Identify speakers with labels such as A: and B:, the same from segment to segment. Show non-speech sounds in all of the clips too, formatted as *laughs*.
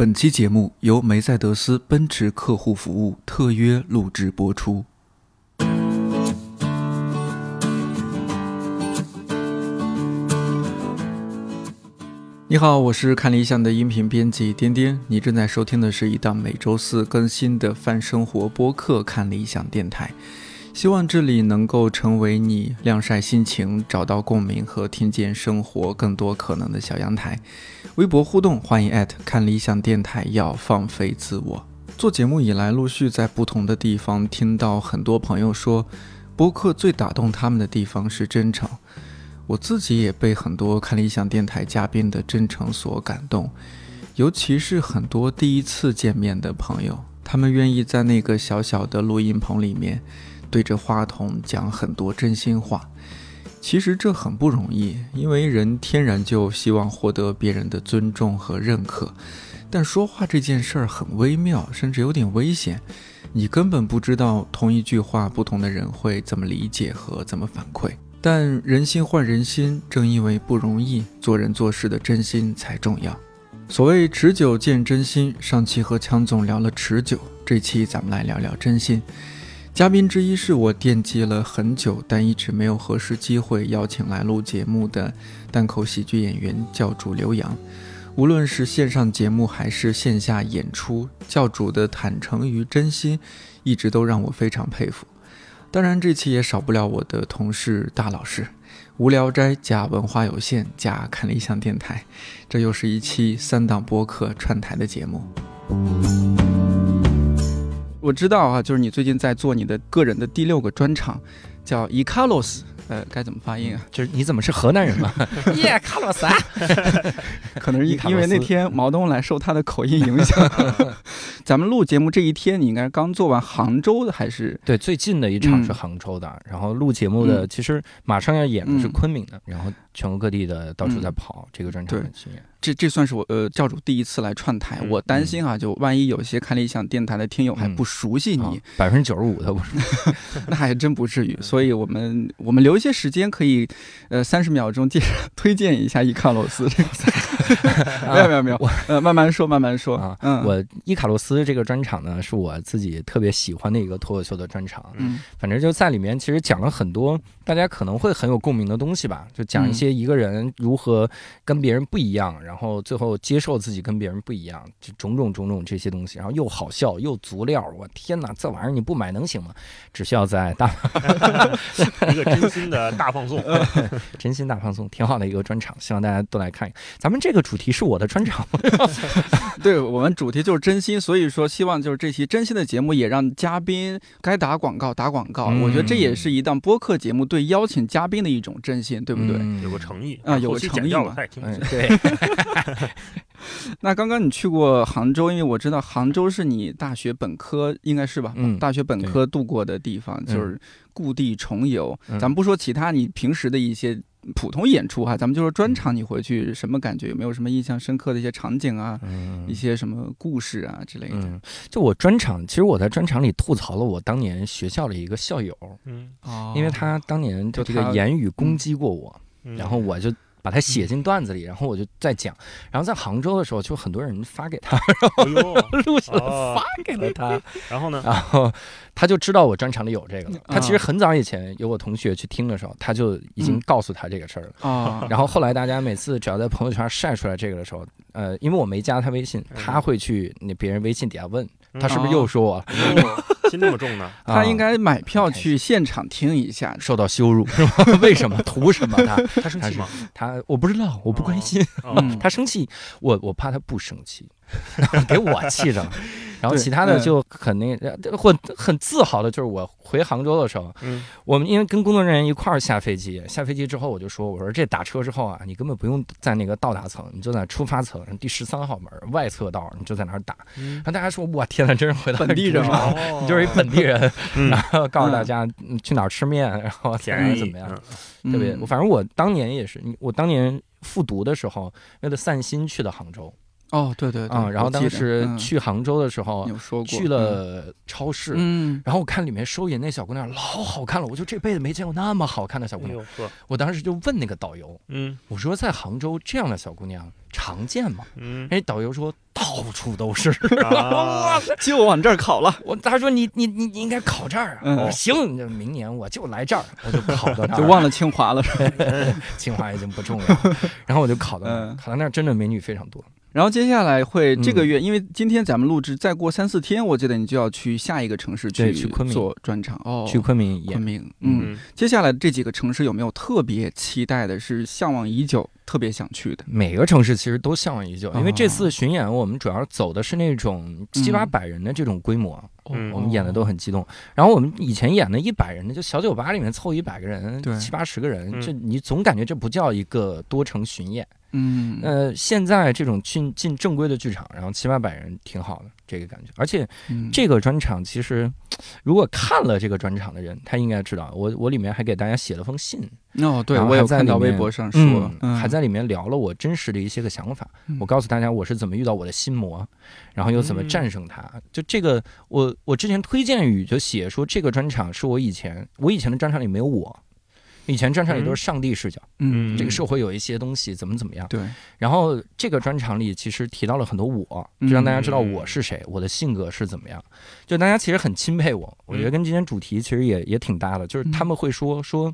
A: 本期节目由梅赛德斯奔驰客户服务特约录制播出。你好，我是看理想的音频编辑颠颠，你正在收听的是一档每周四更新的泛生活播客《看理想电台》。希望这里能够成为你晾晒心情、找到共鸣和听见生活更多可能的小阳台。微博互动，欢迎艾特看理想电台，要放飞自我。做节目以来，陆续在不同的地方听到很多朋友说，播客最打动他们的地方是真诚。我自己也被很多看理想电台嘉宾的真诚所感动，尤其是很多第一次见面的朋友，他们愿意在那个小小的录音棚里面。对着话筒讲很多真心话，其实这很不容易，因为人天然就希望获得别人的尊重和认可。但说话这件事儿很微妙，甚至有点危险，你根本不知道同一句话不同的人会怎么理解和怎么反馈。但人心换人心，正因为不容易，做人做事的真心才重要。所谓持久见真心，上期和强总聊了持久，这期咱们来聊聊真心。嘉宾之一是我惦记了很久，但一直没有合适机会邀请来录节目的单口喜剧演员教主刘洋。无论是线上节目还是线下演出，教主的坦诚与真心，一直都让我非常佩服。当然，这期也少不了我的同事大老师。无聊斋加文化有限加看理想电台，这又是一期三档播客串台的节目。我知道啊，就是你最近在做你的个人的第六个专场，叫伊卡洛斯。呃，该怎么发音啊？
B: 就是你怎么是河南人嘛？
C: 耶，卡洛斯啊！*laughs*
B: 可能是因为那天毛东来受他的口音影响。*laughs* 咱们录节目这一天，你应该刚做完杭州的还是？
C: 对，最近的一场是杭州的，然后录节目的其实马上要演的是昆明的，然后全国各地的到处在跑这个专场的经验。
B: 这这算是我呃教主第一次来串台，我担心啊，就万一有些看理想电台的听友还不熟悉你，
C: 百分之九十五的不
B: 是，*laughs* 那还真不至于。所以我们我们留一些时间，可以呃三十秒钟介绍推荐一下伊卡洛斯这个赛。*laughs* 没有没有没有，呃慢慢说慢慢说
C: 啊。嗯，我伊卡洛斯这个专场呢，是我自己特别喜欢的一个脱口秀的专场。嗯，反正就在里面，其实讲了很多大家可能会很有共鸣的东西吧，就讲一些一个人如何跟别人不一样。然后最后接受自己跟别人不一样，就种种种种这些东西，然后又好笑又足料，我天哪，这玩意儿你不买能行吗？只需要在大 *laughs*
D: 一个真心的大放送，*laughs*
C: 真心大放送，挺好的一个专场，希望大家都来看。咱们这个主题是我的专场，*laughs*
B: 对我们主题就是真心，所以说希望就是这期真心的节目也让嘉宾该打广告打广告。我觉得这也是一档播客节目对邀请嘉宾的一种真心，对不对？
D: 有个诚意
B: 啊，有个诚意嘛，
C: 对。*laughs*
B: 那刚刚你去过杭州，因为我知道杭州是你大学本科应该是吧？嗯，大学本科度过的地方，就是故地重游。咱们不说其他，你平时的一些普通演出哈，咱们就说专场，你回去什么感觉？有没有什么印象深刻的一些场景啊？一些什么故事啊之类的？
C: 就我专场，其实我在专场里吐槽了我当年学校的一个校友，嗯，因为他当年就这个言语攻击过我，然后我就。把它写进段子里，然后我就再讲。然后在杭州的时候，就很多人发给他，然后录下来发给了他。
D: 然后呢？
C: 然后他就知道我专场里有这个了。他其实很早以前有我同学去听的时候，他就已经告诉他这个事儿了。啊。然后后来大家每次只要在朋友圈晒出来这个的时候，呃，因为我没加他微信，他会去那别人微信底下问。他是不是又说我
D: 心那么重呢？*laughs*
B: 他应该买票去现场听一下，
C: 受到羞辱是吗？*laughs* 为什么？图什么？他
D: 他生气吗？
C: 他我不知道，我不关心。*laughs* 他生气，我我怕他不生气，*laughs* 给我气着了。然后其他的就很那或很自豪的，就是我回杭州的时候，嗯，我们因为跟工作人员一块儿下飞机，下飞机之后我就说，我说这打车之后啊，你根本不用在那个到达层，你就在出发层第十三号门外侧道，你就在那儿打。然后大家说，我天呐，真是回到
B: 本地人吗？
C: 你就是一本地人，*laughs* 然后告诉大家去哪儿吃面，然后怎么怎么样，特别。反正我当年也是，我当年复读的时候为了散心去的杭州。
A: 哦，对对
C: 啊，然后当时去杭州的时候，
A: 有说过
C: 去了超市，
A: 嗯，
C: 然后我看里面收银那小姑娘老好看了，我就这辈子没见过那么好看的小姑娘。我当时就问那个导游，嗯，我说在杭州这样的小姑娘常见吗？嗯，哎，导游说到处都是，*laughs*
A: 啊，就往这儿考了。
C: 我他说你你你你应该考这儿啊，行，明年我就来这儿，我就考到这儿，*laughs*
A: 就忘了清华了是吧，*laughs*
C: 清华已经不重要。然后我就考到那儿，考到那儿真的美女非常多。
A: 然后接下来会这个月，因为今天咱们录制，再过三四天，我记得你就要去下一个城市去
C: 去昆明。
A: 做专场。哦，
C: 去昆明
A: 昆明。嗯，接下来这几个城市有没有特别期待的，是向往已久、特别想去的？
C: 每个城市其实都向往已久，因为这次巡演我们主要走的是那种七八百人的这种规模，我们演的都很激动。然后我们以前演的一百人的，就小酒吧里面凑一百个人，七八十个人，这你总感觉这不叫一个多城巡演。嗯，呃，现在这种进进正规的剧场，然后七八百人挺好的，这个感觉。而且这个专场其实，如果看了这个专场的人，他应该知道，我我里面还给大家写了封信。
A: 哦，对，我有看到微博上说，
C: 还在里面聊了我真实的一些个想法。我告诉大家我是怎么遇到我的心魔，然后又怎么战胜它。就这个，我我之前推荐语就写说，这个专场是我以前我以前的专场里没有我。以前专场里都是上帝视角，嗯，这个社会有一些东西怎么怎么样，
A: 对。
C: 然后这个专场里其实提到了很多我，就让大家知道我是谁，我的性格是怎么样，就大家其实很钦佩我。我觉得跟今天主题其实也也挺搭的，就是他们会说说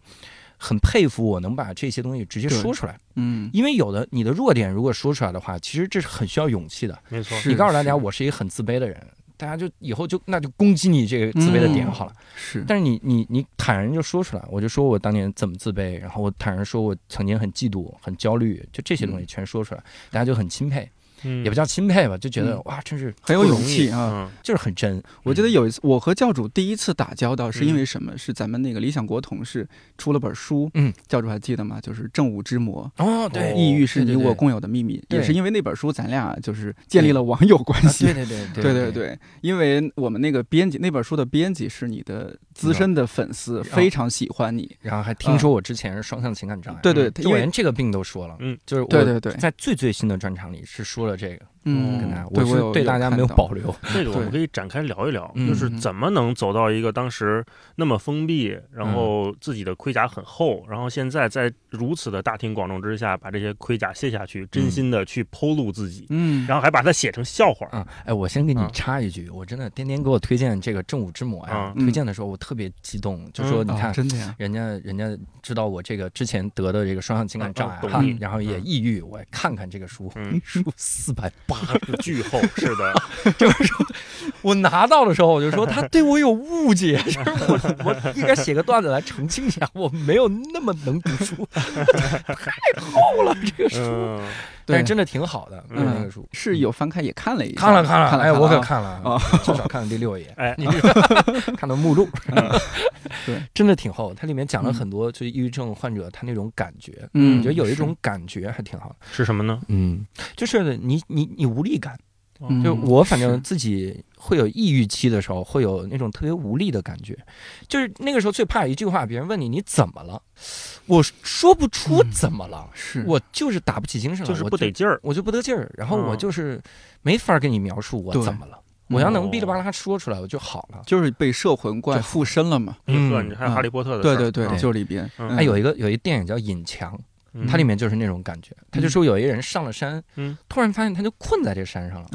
C: 很佩服我能把这些东西直接说出来，嗯，因为有的你的弱点如果说出来的话，其实这是很需要勇气的，
D: 没错。
C: 你告诉大家我是一个很自卑的人。大家就以后就那就攻击你这个自卑的点好了，
A: 是。
C: 但是你你你坦然就说出来，我就说我当年怎么自卑，然后我坦然说我曾经很嫉妒、很焦虑，就这些东西全说出来，大家就很钦佩。也不叫钦佩吧，就觉得哇，真是
A: 很有勇气啊，
C: 就是很真。
A: 我记得有一次，我和教主第一次打交道是因为什么？是咱们那个理想国同事出了本书，嗯，教主还记得吗？就是《正午之魔》
C: 哦，对，
A: 抑郁是你我共有的秘密，也是因为那本书，咱俩就是建立了网友关系。
C: 对对对对
A: 对。对，因为我们那个编辑那本书的编辑是你的资深的粉丝，非常喜欢你，
C: 然后还听说我之前是双向情感障碍，
A: 对对，
C: 我连这个病都说了，嗯，就是
A: 对对对，
C: 在最最新的专场里是说了这个。
A: 嗯，
C: 跟大家，我是对大家没有保留。*laughs*
D: 这个我们可以展开聊一聊，就是怎么能走到一个当时那么封闭，然后自己的盔甲很厚，然后现在在如此的大庭广众之下把这些盔甲卸下去，真心的去剖露自己，嗯，然后还把它写成笑话。
C: 啊，哎，我先给你插一句，我真的天天给我推荐这个正午之魔呀，推荐的时候我特别激动，就说你看，
A: 真的呀，
C: 人家人家知道我这个之前得的这个双向情感障碍哈，然后也抑郁，我看看这个书，*laughs* 书四百八
D: 十巨厚。是的，*laughs*
C: 就是说，我拿到的时候，我就说他对我有误解，*laughs* 就是我我应该写个段子来澄清一下，我没有那么能读书，*laughs* 太厚了这个书，但是真的挺好的，那个书。
A: 是有翻开也看了一，
C: 看了看
A: 了，
C: 哎，我可看了啊，至少看了第六页，*laughs* 哎，*laughs* 看到目录，*laughs*
A: 对，
C: 真的挺厚，它里面讲了很多，就是抑郁症患者他那种感觉，嗯，我觉得有一种感觉还挺好的，
D: 是什么呢？
C: 嗯，就是你你你无力感。就我反正自己会有抑郁期的时候，会有那种特别无力的感觉，就是那个时候最怕一句话，别人问你你怎么了，我说不出怎么了，
A: 是。
C: 我就是打不起精神来，
D: 就是不得劲儿，
C: 我就不得劲儿，然后我就是没法跟你描述我怎么了，我要能哔哩吧啦说出来，我就好了，
A: 就是被摄魂怪附身了嘛，
D: 嗯，还有哈利波特的，
A: 对对对，就里边，
C: 还有一个有一电影叫《隐墙》。它里面就是那种感觉，他就说有一个人上了山，突然发现他就困在这山上了。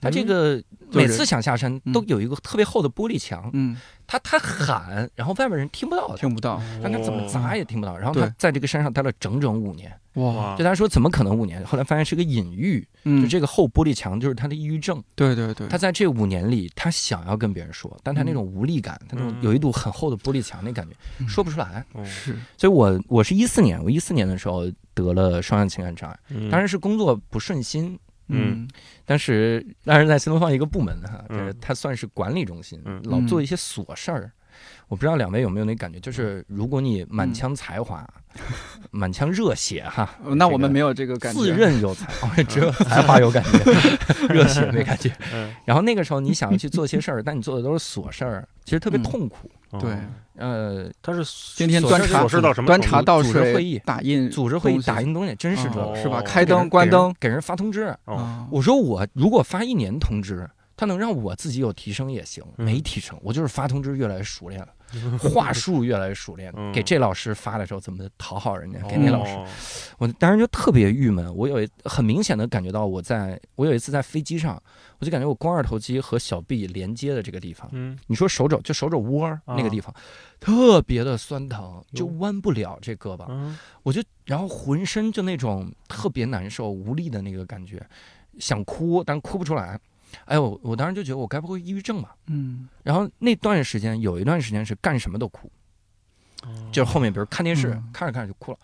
C: 他这个每次想下山都有一个特别厚的玻璃墙。嗯他他喊，然后外面人听不到，
A: 听不到，
C: 但他怎么砸也听不到。然后他在这个山上待了整整五年。哇！就他说怎么可能五年？后来发现是个隐喻，就这个厚玻璃墙就是他的抑郁症。
A: 对对对。
C: 他在这五年里，他想要跟别人说，但他那种无力感，他那种有一堵很厚的玻璃墙那感觉，说不出来。
A: 是。
C: 所以我我是一四年，我一四年的时候得了双向情感障碍，当然是工作不顺心。嗯，但是但是在新东方一个部门哈，就是他算是管理中心，老做一些琐事儿，我不知道两位有没有那感觉，就是如果你满腔才华、*laughs* 满腔热血哈，
A: 那我们没有这个感觉，
C: 自认有才，只 *laughs* 有才华有感觉，*laughs* 热血没感觉。然后那个时候你想要去做些事儿，但你做的都是琐事儿，其实特别痛苦。
A: 对，
C: 呃，
D: 他是
A: 今天端茶？端茶倒水，
C: 会议
A: 打印，
C: 组织会议打印东西，真是这，
A: 是吧？开灯关灯，
C: 给人发通知。我说我如果发一年通知。他能让我自己有提升也行，没提升，我就是发通知越来越熟练了，*laughs* 话术越来越熟练。给这老师发的时候怎么讨好人家？给那老师，我当时就特别郁闷。我有很明显的感觉到，我在我有一次在飞机上，我就感觉我肱二头肌和小臂连接的这个地方，嗯，你说手肘就手肘窝那个地方，特别的酸疼，就弯不了这胳膊，我就然后浑身就那种特别难受、无力的那个感觉，想哭，但哭不出来。哎，我我当时就觉得我该不会抑郁症吧？嗯，然后那段时间有一段时间是干什么都哭，就是后面比如看电视看着看着就哭了，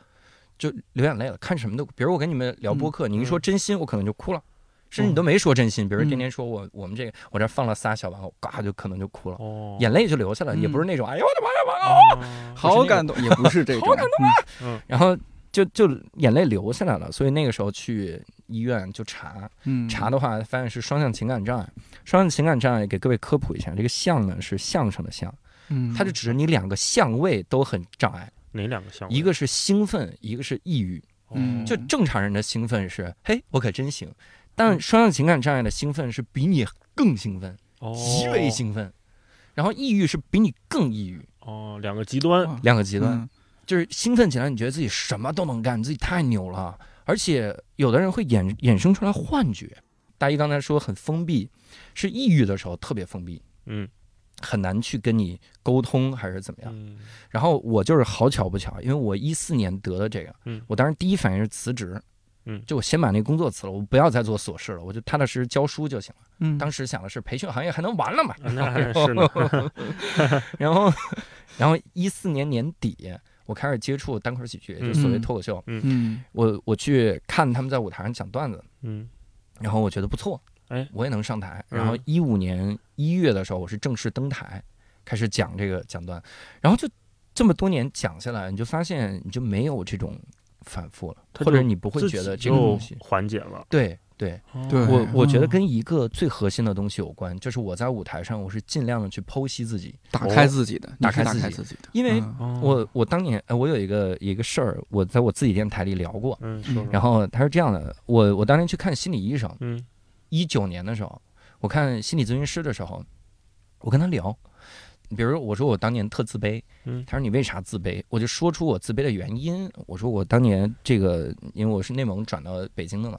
C: 就流眼泪了，看什么都。比如我跟你们聊播客，你一说真心，我可能就哭了，甚至你都没说真心，比如天天说我我们这个我这放了仨小玩偶，嘎就可能就哭了，眼泪就流下来，也不是那种哎呦我的妈呀，妈呀，
A: 好感动，也不是这种，
C: 好感动啊，嗯，然后。就就眼泪流下来了，所以那个时候去医院就查，查的话发现是双向情感障碍。双向情感障碍给各位科普一下，这个“相”呢是相声的“相”，嗯，它就指着你两个相位都很障碍。
D: 哪两个相？
C: 一个是兴奋，一个是抑郁。嗯，就正常人的兴奋是，嘿，我可真行。但双向情感障碍的兴奋是比你更兴奋，极为兴奋。然后抑郁是比你更抑郁。
D: 哦，两个极端，
C: 两个极端。就是兴奋起来，你觉得自己什么都能干，你自己太牛了。而且有的人会衍衍生出来幻觉。大一刚才说很封闭，是抑郁的时候特别封闭，嗯，很难去跟你沟通还是怎么样。然后我就是好巧不巧，因为我一四年得的这个，嗯，我当时第一反应是辞职，嗯，就我先把那工作辞了，我不要再做琐事了，我就踏踏实实教书就行了。嗯，当时想的是培训行业还能完了嘛？*laughs* *laughs* 然后，*laughs* 然后一四年年底。我开始接触单口喜剧，就所谓脱口秀。嗯，我我去看他们在舞台上讲段子。嗯，然后我觉得不错，哎，我也能上台。然后一五年一月的时候，我是正式登台，开始讲这个讲段。然后就这么多年讲下来，你就发现你就没有这种反复了，或者你不会觉得这个东西
D: 缓解了。
C: 对。对，我我觉得跟一个最核心的东西有关，就是我在舞台上，我是尽量的去剖析自己，
A: 打开自己的，
C: 打开
A: 自
C: 己的。因为我我当年，我有一个一个事儿，我在我自己电台里聊过，嗯，然后他是这样的，我我当年去看心理医生，嗯，一九年的时候，我看心理咨询师的时候，我跟他聊。比如我说我当年特自卑，他说你为啥自卑？我就说出我自卑的原因。我说我当年这个，因为我是内蒙转到北京的嘛，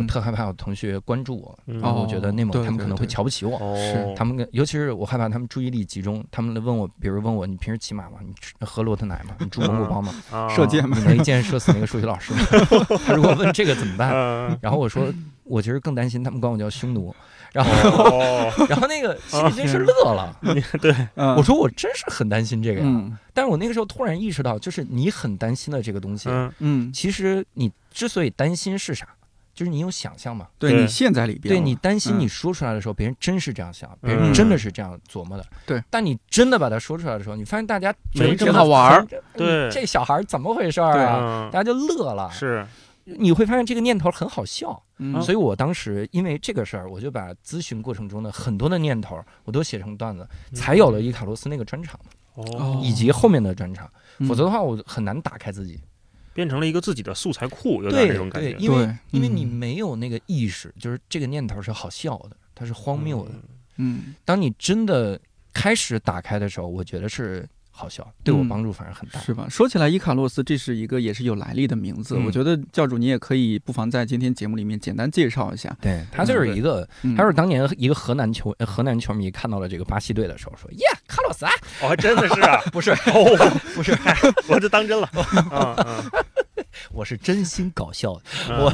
C: 我特害怕我同学关注我，然后我觉得内蒙他们可能会瞧不起我，是他们，尤其是我害怕他们注意力集中，他们问我，比如问我你平时骑马吗？你喝骆驼奶吗？你住蒙古包吗？
A: 射箭吗？
C: 你能一箭射死那个数学老师吗？*laughs* 他如果问这个怎么办？*laughs* 然后我说我其实更担心他们管我叫匈奴。然后，*laughs* 然后那个心理咨询师乐了。*laughs*
D: 对，
C: 我说我真是很担心这个呀。但是我那个时候突然意识到，就是你很担心的这个东西，嗯，其实你之所以担心是啥？就是你有想象嘛？
A: 对你陷在里边。
C: 对你担心你说出来的时候，别人真是这样想，别人真的是这样琢磨的。
A: 对。
C: 但你真的把它说出来的时候，你发现大家
D: 没
A: 这么好玩儿。
D: 对，
C: 这小孩怎么回事啊？大家就乐了。
D: 是。
C: 你会发现这个念头很好笑，所以我当时因为这个事儿，我就把咨询过程中的很多的念头，我都写成段子，才有了伊卡洛斯那个专场，哦，以及后面的专场。否则的话，我很难打开自己，
D: 变成了一个自己的素材库，有点这种感觉。
C: 因为因为你没有那个意识，就是这个念头是好笑的，它是荒谬的。嗯，当你真的开始打开的时候，我觉得是。好笑，对我帮助反而很大，
A: 是吧？说起来，伊卡洛斯这是一个也是有来历的名字。我觉得教主你也可以不妨在今天节目里面简单介绍一下。
C: 对他就是一个，他是当年一个河南球河南球迷看到了这个巴西队的时候说：“耶，卡洛斯啊！”
D: 哦，真的是啊，*laughs*
C: 不是
D: 哦，
C: 不是，
D: 我这当真了。*laughs*
C: 我是真心搞笑，我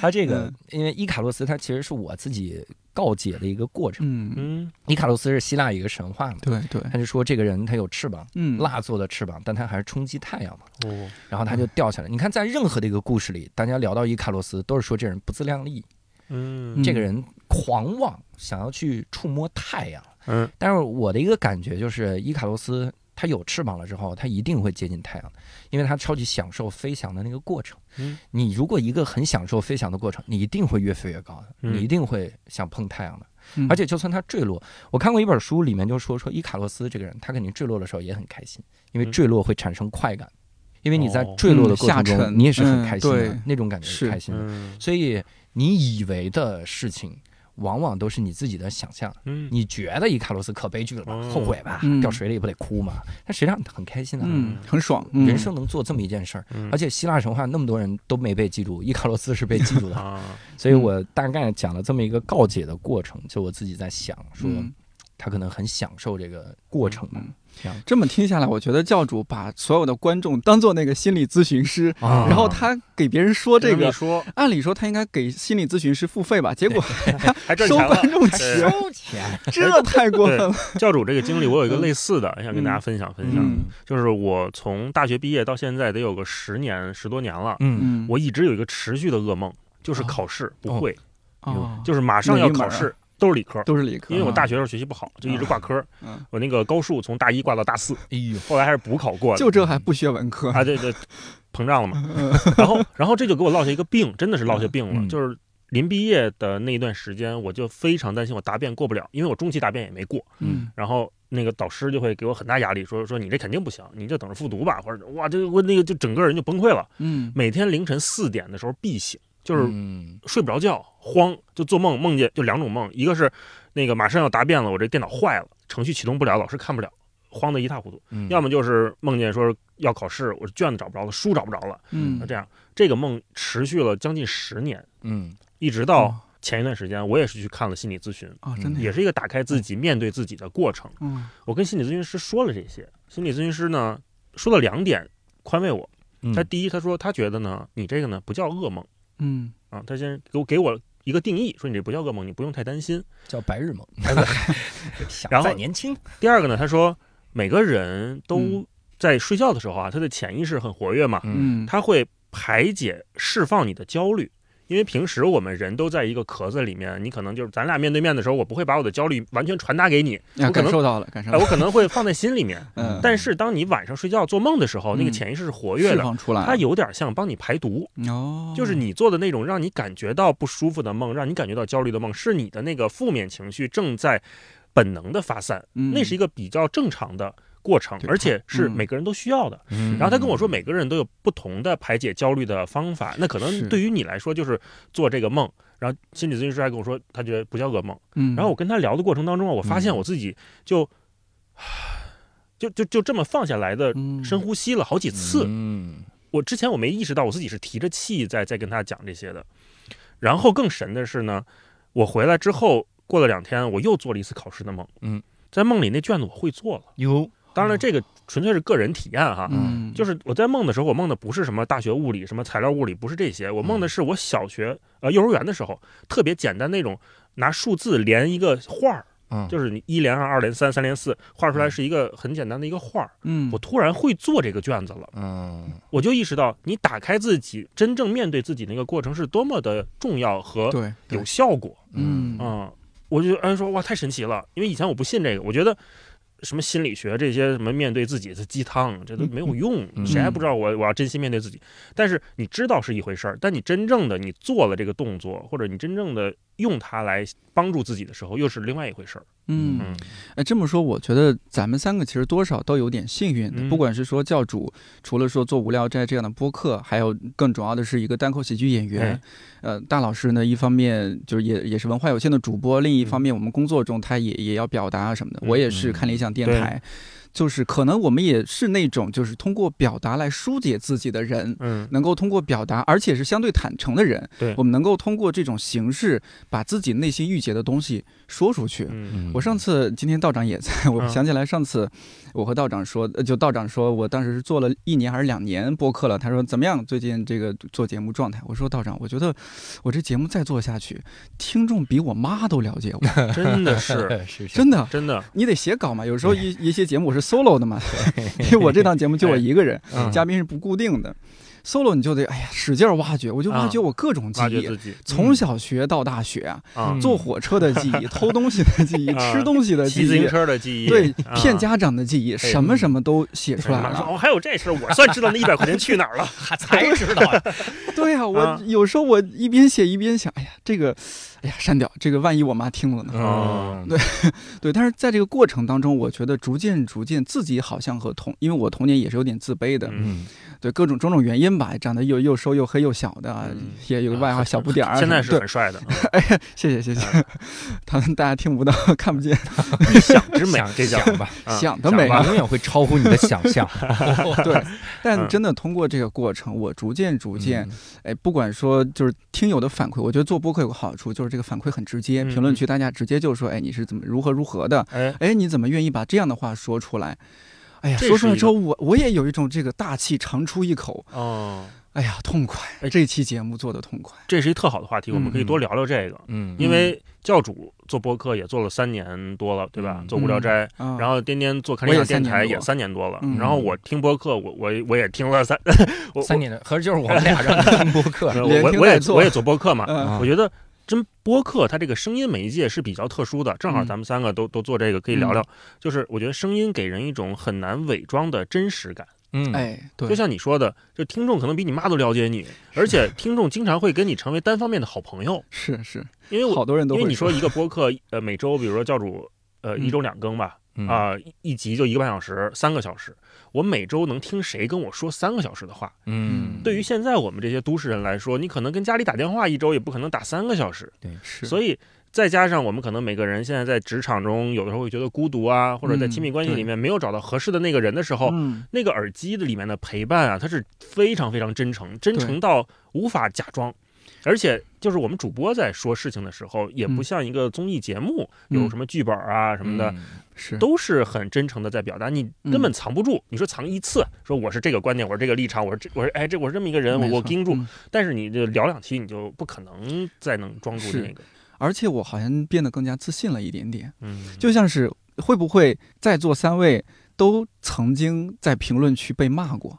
C: 他这个，因为伊卡洛斯他其实是我自己。告解的一个过程。嗯嗯，伊卡洛斯是希腊一个神话嘛？
A: 对对，
C: 他就说这个人他有翅膀，嗯，蜡做的翅膀，但他还是冲击太阳嘛。哦，然后他就掉下来。你看，在任何的一个故事里，大家聊到伊卡洛斯，都是说这人不自量力，嗯，这个人狂妄，想要去触摸太阳，嗯，但是我的一个感觉就是，伊卡洛斯他有翅膀了之后，它一定会接近太阳，因为它超级享受飞翔的那个过程。嗯，你如果一个很享受飞翔的过程，你一定会越飞越高的，你一定会想碰太阳的。而且就算它坠落，我看过一本书，里面就说说伊卡洛斯这个人，他肯定坠落的时候也很开心，因为坠落会产生快感，因为你在坠落的过程中，你也是很开心的，那种感觉是开心的。所以你以为的事情。往往都是你自己的想象。嗯，你觉得伊卡洛斯可悲剧了吧？后悔吧？掉水里不得哭吗？但实际上很开心的，
A: 嗯，很爽。
C: 人生能做这么一件事儿，而且希腊神话那么多人都没被记住，伊卡洛斯是被记住的。*laughs* 所以我大概讲了这么一个告解的过程，就我自己在想说。他可能很享受这个过程嘛？
A: 这么听下来，我觉得教主把所有的观众当做那个心理咨询师，然后他给别人说这个，
D: 说。
A: 按理说他应该给心理咨询师付费吧？结果 *laughs*
D: 还 *laughs*
A: 收观众钱，
C: 收钱，
A: 这太过分了。
D: 教主这个经历，我有一个类似的，想跟大家分享分享。就是我从大学毕业到现在得有个十年十多年了，嗯，我一直有一个持续的噩梦，就是考试不会，就是马上要考试。都是理科，
A: 都是理科。
D: 因为我大学时候学习不好，就一直挂科。我那个高数从大一挂到大四，哎呦，后来还是补考过的。
A: 就这还不学文科
D: 啊？对对，膨胀了嘛。然后，然后这就给我落下一个病，*laughs* 真的是落下病了。就是临毕业的那一段时间，我就非常担心我答辩过不了，因为我中期答辩也没过。嗯。然后那个导师就会给我很大压力，说说你这肯定不行，你就等着复读吧，或者哇，这我那个就整个人就崩溃了。嗯。每天凌晨四点的时候必醒。就是睡不着觉，慌，就做梦，梦见就两种梦，一个是那个马上要答辩了，我这电脑坏了，程序启动不了，老师看不了，慌得一塌糊涂；要么就是梦见说要考试，我卷子找不着了，书找不着了。嗯，这样这个梦持续了将近十年，嗯，一直到前一段时间，我也是去看了心理咨询
A: 啊，真的
D: 也是一个打开自己、面对自己的过程。嗯，我跟心理咨询师说了这些，心理咨询师呢说了两点宽慰我。他第一，他说他觉得呢，你这个呢不叫噩梦。嗯啊，他先给我给我一个定义，说你这不叫噩梦，你不用太担心，
C: 叫白日梦。*laughs* *laughs*
D: 然后
C: 年轻。
D: 第二个呢，他说每个人都在睡觉的时候啊，他的潜意识很活跃嘛，嗯，他会排解释放你的焦虑。因为平时我们人都在一个壳子里面，你可能就是咱俩面对面的时候，我不会把我的焦虑完全传达给你，我
A: 感受到了，感受。我
D: 可能会放在心里面。*laughs* 嗯。但是当你晚上睡觉做梦的时候，那个潜意识是活跃的，它有点像帮你排毒。哦。就是你做的那种让你感觉到不舒服的梦，让你感觉到焦虑的梦，是你的那个负面情绪正在本能的发散。嗯。那是一个比较正常的。过程，而且是每个人都需要的。然后他跟我说，每个人都有不同的排解焦虑的方法。那可能对于你来说，就是做这个梦。然后心理咨询师还跟我说，他觉得不叫噩梦。然后我跟他聊的过程当中啊，我发现我自己就就就就这么放下来的，深呼吸了好几次。我之前我没意识到我自己是提着气在在跟他讲这些的。然后更神的是呢，我回来之后过了两天，我又做了一次考试的梦。嗯，在梦里那卷子我会做了。
C: 有。
D: 当然了，这个纯粹是个人体验哈。嗯，就是我在梦的时候，我梦的不是什么大学物理、什么材料物理，不是这些。我梦的是我小学呃幼儿园的时候，特别简单那种，拿数字连一个画儿，嗯，就是你一连二、二连三、三连四，画出来是一个很简单的一个画儿。嗯，我突然会做这个卷子了。嗯，我就意识到，你打开自己，真正面对自己那个过程是多么的重要和有效果。嗯嗯，我就哎说哇，太神奇了，因为以前我不信这个，我觉得。什么心理学这些什么面对自己的鸡汤，这都没有用，谁还不知道我我要真心面对自己？但是你知道是一回事儿，但你真正的你做了这个动作，或者你真正的用它来帮助自己的时候，又是另外一回事儿。
A: 嗯，哎，这么说，我觉得咱们三个其实多少都有点幸运的。不管是说教主，除了说做无聊斋这样的播客，还有更重要的是一个单口喜剧演员。呃，大老师呢，一方面就是也也是文化有限的主播，另一方面我们工作中他也也要表达什么的。我也是看理想电台。就是可能我们也是那种就是通过表达来疏解自己的人，嗯，能够通过表达，而且是相对坦诚的人，
D: 对，
A: 我们能够通过这种形式把自己内心郁结的东西说出去。嗯，我上次今天道长也在，我想起来上次我和道长说，就道长说我当时是做了一年还是两年播客了，他说怎么样？最近这个做节目状态？我说道长，我觉得我这节目再做下去，听众比我妈都了解我，*laughs*
D: 真的是，
A: 真的
D: 真的，
A: 你得写稿嘛，有时候一一些节目我是。solo 的嘛，因为我这档节目就我一个人，嘉宾是不固定的。Solo 你就得哎呀使劲挖掘，我就挖掘我各种记忆，从小学到大学啊，坐火车的记忆，*laughs* 偷东西的记忆，吃东西的记忆，骑
D: 自行车的记忆，
A: 对，骗家长的记忆，什么什么都写出来了。
D: 哦，还有这事儿，我算知道那一百块钱去哪儿了，*laughs*
C: 才知道。
A: 对呀，我有时候我一边写一边想，哎呀，这个。哎呀，删掉这个，万一我妈听了呢？哦，对，*laughs* 对，但是在这个过程当中，我觉得逐渐逐渐自己好像和童，因为我童年也是有点自卑的，嗯，对，各种种种原因吧，长得又又瘦又黑又小的，也有个外号小不点儿，
D: 现在是很帅的。
A: 哎呀，谢谢谢谢，*laughs* 他们大家听不到看不见，*laughs*
D: 想之美，这叫
C: 吧，
A: 想的美，
C: 永远会超乎你的想象。
A: 对，但真的通过这个过程，我逐渐逐渐，哎，不管说就是听友的反馈，我觉得做播客有个好处就是。这个反馈很直接，评论区大家直接就说：“哎，你是怎么如何如何的？哎，哎，你怎么愿意把这样的话说出来？哎呀，说出来之后，我我也有一种这个大气长出一口哦，哎呀，痛快！这期节目做的痛快，
D: 这是一特好的话题，我们可以多聊聊这个。嗯，因为教主做播客也做了三年多了，对吧？做无聊斋，然后颠颠做看理想电台也三年多了，然后我听播客，我我我也听了三
C: 三年的，合着就是我们俩 *laughs* 人听播客，
D: 我我也我也做播客嘛，我觉得。真播客，它这个声音媒介是比较特殊的，正好咱们三个都都做这个，可以聊聊。就是我觉得声音给人一种很难伪装的真实感。
A: 嗯，哎，对，
D: 就像你说的，就听众可能比你妈都了解你，而且听众经常会跟你成为单方面的好朋友。
A: 是是，
D: 因为
A: 好多人都
D: 因为你说一个播客，呃，每周比如说教主，呃，一周两更吧，啊，一集就一个半小时，三个小时。我每周能听谁跟我说三个小时的话？嗯，对于现在我们这些都市人来说，你可能跟家里打电话一周也不可能打三个小时。
C: 对，是。
D: 所以再加上我们可能每个人现在在职场中，有的时候会觉得孤独啊，或者在亲密关系里面没有找到合适的那个人的时候，那个耳机的里面的陪伴啊，它是非常非常真诚，真诚到无法假装。而且，就是我们主播在说事情的时候，也不像一个综艺节目，有什么剧本啊什么的，
A: 是
D: 都是很真诚的在表达，你根本藏不住。你说藏一次，说我是这个观点，我是这个立场，我是这，我是哎，这我是这么一个人，我盯住。但是你这聊两期，你就不可能再能装住那个。
A: 而且我好像变得更加自信了一点点，嗯，就像是会不会在座三位都曾经在评论区被骂过？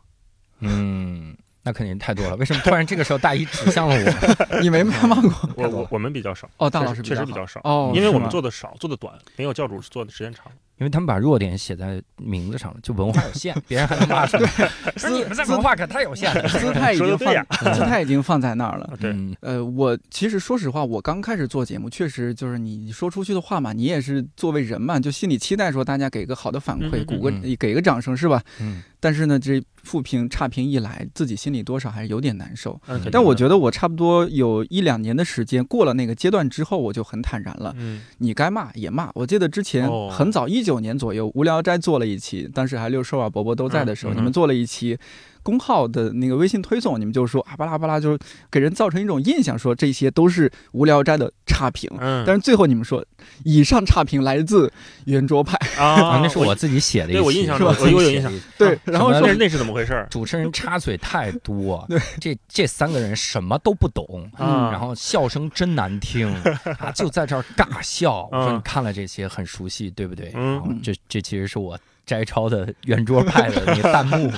C: 嗯。那肯定太多了，为什么突然这个时候大一指向了我？
A: 你没骂过
D: 我，我我们比较少。
A: 哦，大老师
D: 确实比较少
A: 哦，
D: 因为我们做的少，做的短，没有教主做的时间长。
C: 因为他们把弱点写在名字上了，就文化有限，别人还能骂出来。*laughs* 不是你们这文化可太有限了，
A: 姿 *laughs* 态已经放，*laughs* 姿态已经放在那儿了。
D: 对，
A: 呃，我其实说实话，我刚开始做节目，确实就是你说出去的话嘛，你也是作为人嘛，就心里期待说大家给个好的反馈，鼓个给个掌声是吧？嗯。但是呢，这负评差评一来，自己心里多少还是有点难受。但我觉得我差不多有一两年的时间过了那个阶段之后，我就很坦然了。嗯，你该骂也骂。我记得之前很早一九年左右，无聊斋做了一期，当时还六兽啊、伯伯都在的时候，你们做了一期。公号的那个微信推送，你们就说啊巴拉巴拉，就是给人造成一种印象，说这些都是无聊斋的差评。嗯，但是最后你们说，以上差评来自圆桌派 *laughs*
C: 啊，那是我自己写的一
D: 对我印象我有印象。
A: 对，然后
D: 那那是怎么回事？
C: 主持人插嘴太多，*laughs* 对，这这三个人什么都不懂，然后笑声真难听 *laughs* 啊，就在这儿尬笑。我说你看了这些很熟悉，对不对？嗯，这这其实是我。摘抄的圆桌派的 *laughs* 那个弹幕，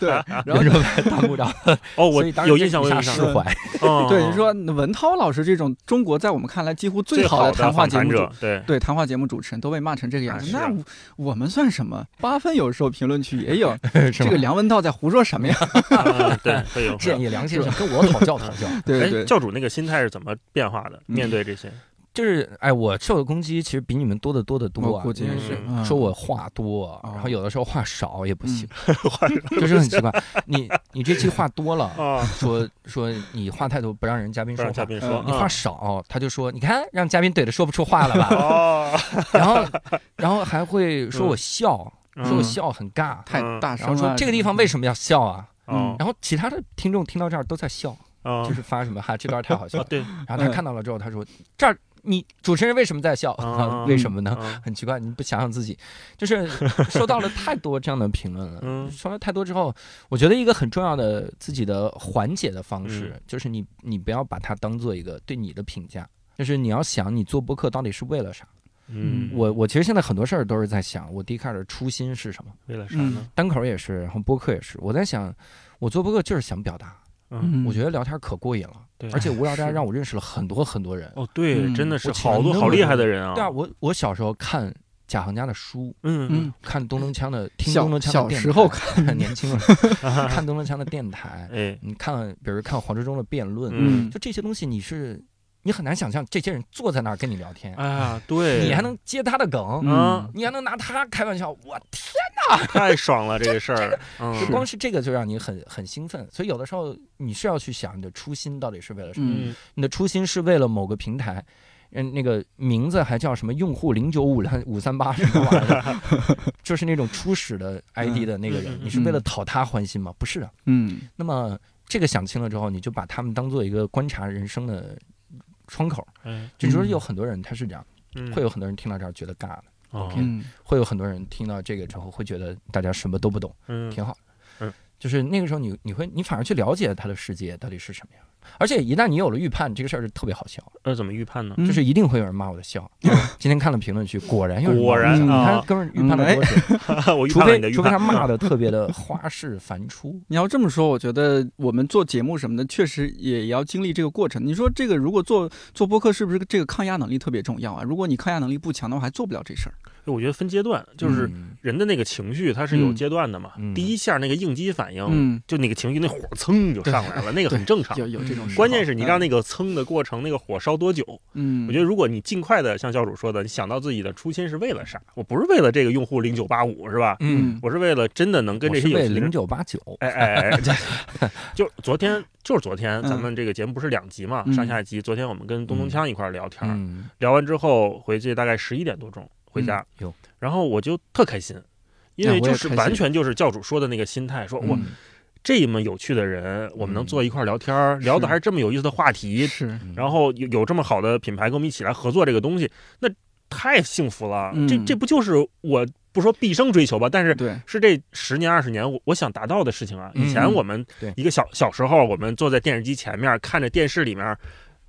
A: 对，
C: 圆桌派弹幕上，
D: 哦，我有印象，我
C: 一下释怀。
A: 对，你说文涛老师这种中国在我们看来几乎最好的谈话节目，
D: 对
A: 对，谈话节目主持人都被骂成这个样子，那我们算什么？八分有时候评论区也有 *laughs* 这个梁文道在胡说什么呀？
D: 对，会有
C: 建议梁先生跟我讨教讨教。*laughs*
A: 对对，
D: 教主那个心态是怎么变化的？面对这些？
C: 就是哎，我受的攻击其实比你们多得多得多啊！
A: 估计是
C: 说我话多，然后有的时候话少也不行，*laughs* 就是很奇怪。你你这期话多了，说说你话太多，不让人嘉宾说
D: 话。
C: 你话少，他就说你看让嘉宾怼的说不出话了吧？然后然后还会说我笑，说我笑很尬，
A: 太大声。
C: 然后说这个地方为什么要笑啊？然后其他的听众听到这儿都在笑，就是发什么哈这段太好笑。
D: 对，
C: 然后他看到了之后，他说这儿。你主持人为什么在笑？*laughs* 为什么呢？很奇怪，你不想想自己，就是 *laughs* 收到了太多这样的评论了。嗯，说了太多之后，我觉得一个很重要的自己的缓解的方式，就是你你不要把它当做一个对你的评价，就是你要想你做播客到底是为了啥。嗯，我我其实现在很多事儿都是在想，我第一开始初心是什么？
D: 为了啥呢？
C: 单口也是，然后播客也是，我在想。我做播客就是想表达。
D: 嗯，
C: 我觉得聊天可过瘾了，
D: 对，
C: 而且无聊斋让我认识了很多很多人。
D: 哦，对，真的是好多好厉害的人啊。
C: 对啊，我我小时候看贾行家的书，
D: 嗯嗯，
C: 看东东锵的，听东东锵
A: 的小时候看，*laughs*
C: 年轻了，*laughs* 看东东锵的电台，哎，你看，比如看黄志忠的辩论，嗯，就这些东西，你是。你很难想象这些人坐在那儿跟你聊天，
D: 啊，对，
C: 你还能接他的梗，嗯，你还能拿他开玩笑，我天哪，*laughs*
D: 太爽了这个事儿，
C: 就光是这个就让你很很兴奋。所以有的时候你是要去想你的初心到底是为了什么？你的初心是为了某个平台，嗯，那个名字还叫什么用户零九五三五三八什么玩意儿，*laughs* 就是那种初始的 ID 的那个人，你是为了讨他欢心吗？不是的，嗯。那么这个想清了之后，你就把他们当做一个观察人生的。窗口，嗯，就说有很多人他是这样，会有很多人听到这儿觉得尬的，OK，会有很多人听到这个之后会觉得大家什么都不懂，嗯，挺好，嗯，就是那个时候你你会你反而去了解他的世界到底是什么样。而且一旦你有了预判，这个事儿就特别好笑。
D: 那怎么预判呢？
C: 就是一定会有人骂我的笑。*laughs* 今天看了评论区，果然有人。
D: 果然，
C: 你看哥们儿预判的多准。*laughs* 除非除非他骂的特别的花式繁出。*laughs*
A: 你要这么说，我觉得我们做节目什么的，确实也要经历这个过程。你说这个如果做做播客，是不是这个抗压能力特别重要啊？如果你抗压能力不强的话，还做不了这事儿。
D: 我觉得分阶段，就是人的那个情绪，它是有阶段的嘛。第一下那个应激反应，就那个情绪那火蹭就上来了，那个很正常。
A: 有有这种。
D: 关键是你让那个蹭的过程，那个火烧多久？嗯，我觉得如果你尽快的像教主说的，你想到自己的初心是为了啥？我不是为了这个用户零九八五是吧？嗯，我是为了真的能跟这些有
C: 零九八九。
D: 哎哎 *laughs* 哎，就昨天就是昨天，咱们这个节目不是两集嘛，上下集。昨天我们跟东东锵一块聊天，聊完之后回去大概十一点多钟。回家，然后我就特开心，因为就是完全就是教主说的那个心态，说我这么有趣的人，我们能坐一块聊天，聊的还是这么有意思的话题，
A: 是，
D: 然后有有这么好的品牌跟我们一起来合作这个东西，那太幸福了。这这不就是我不说毕生追求吧，但是是这十年二十年我我想达到的事情啊。以前我们一个小小时候，我们坐在电视机前面看着电视里面。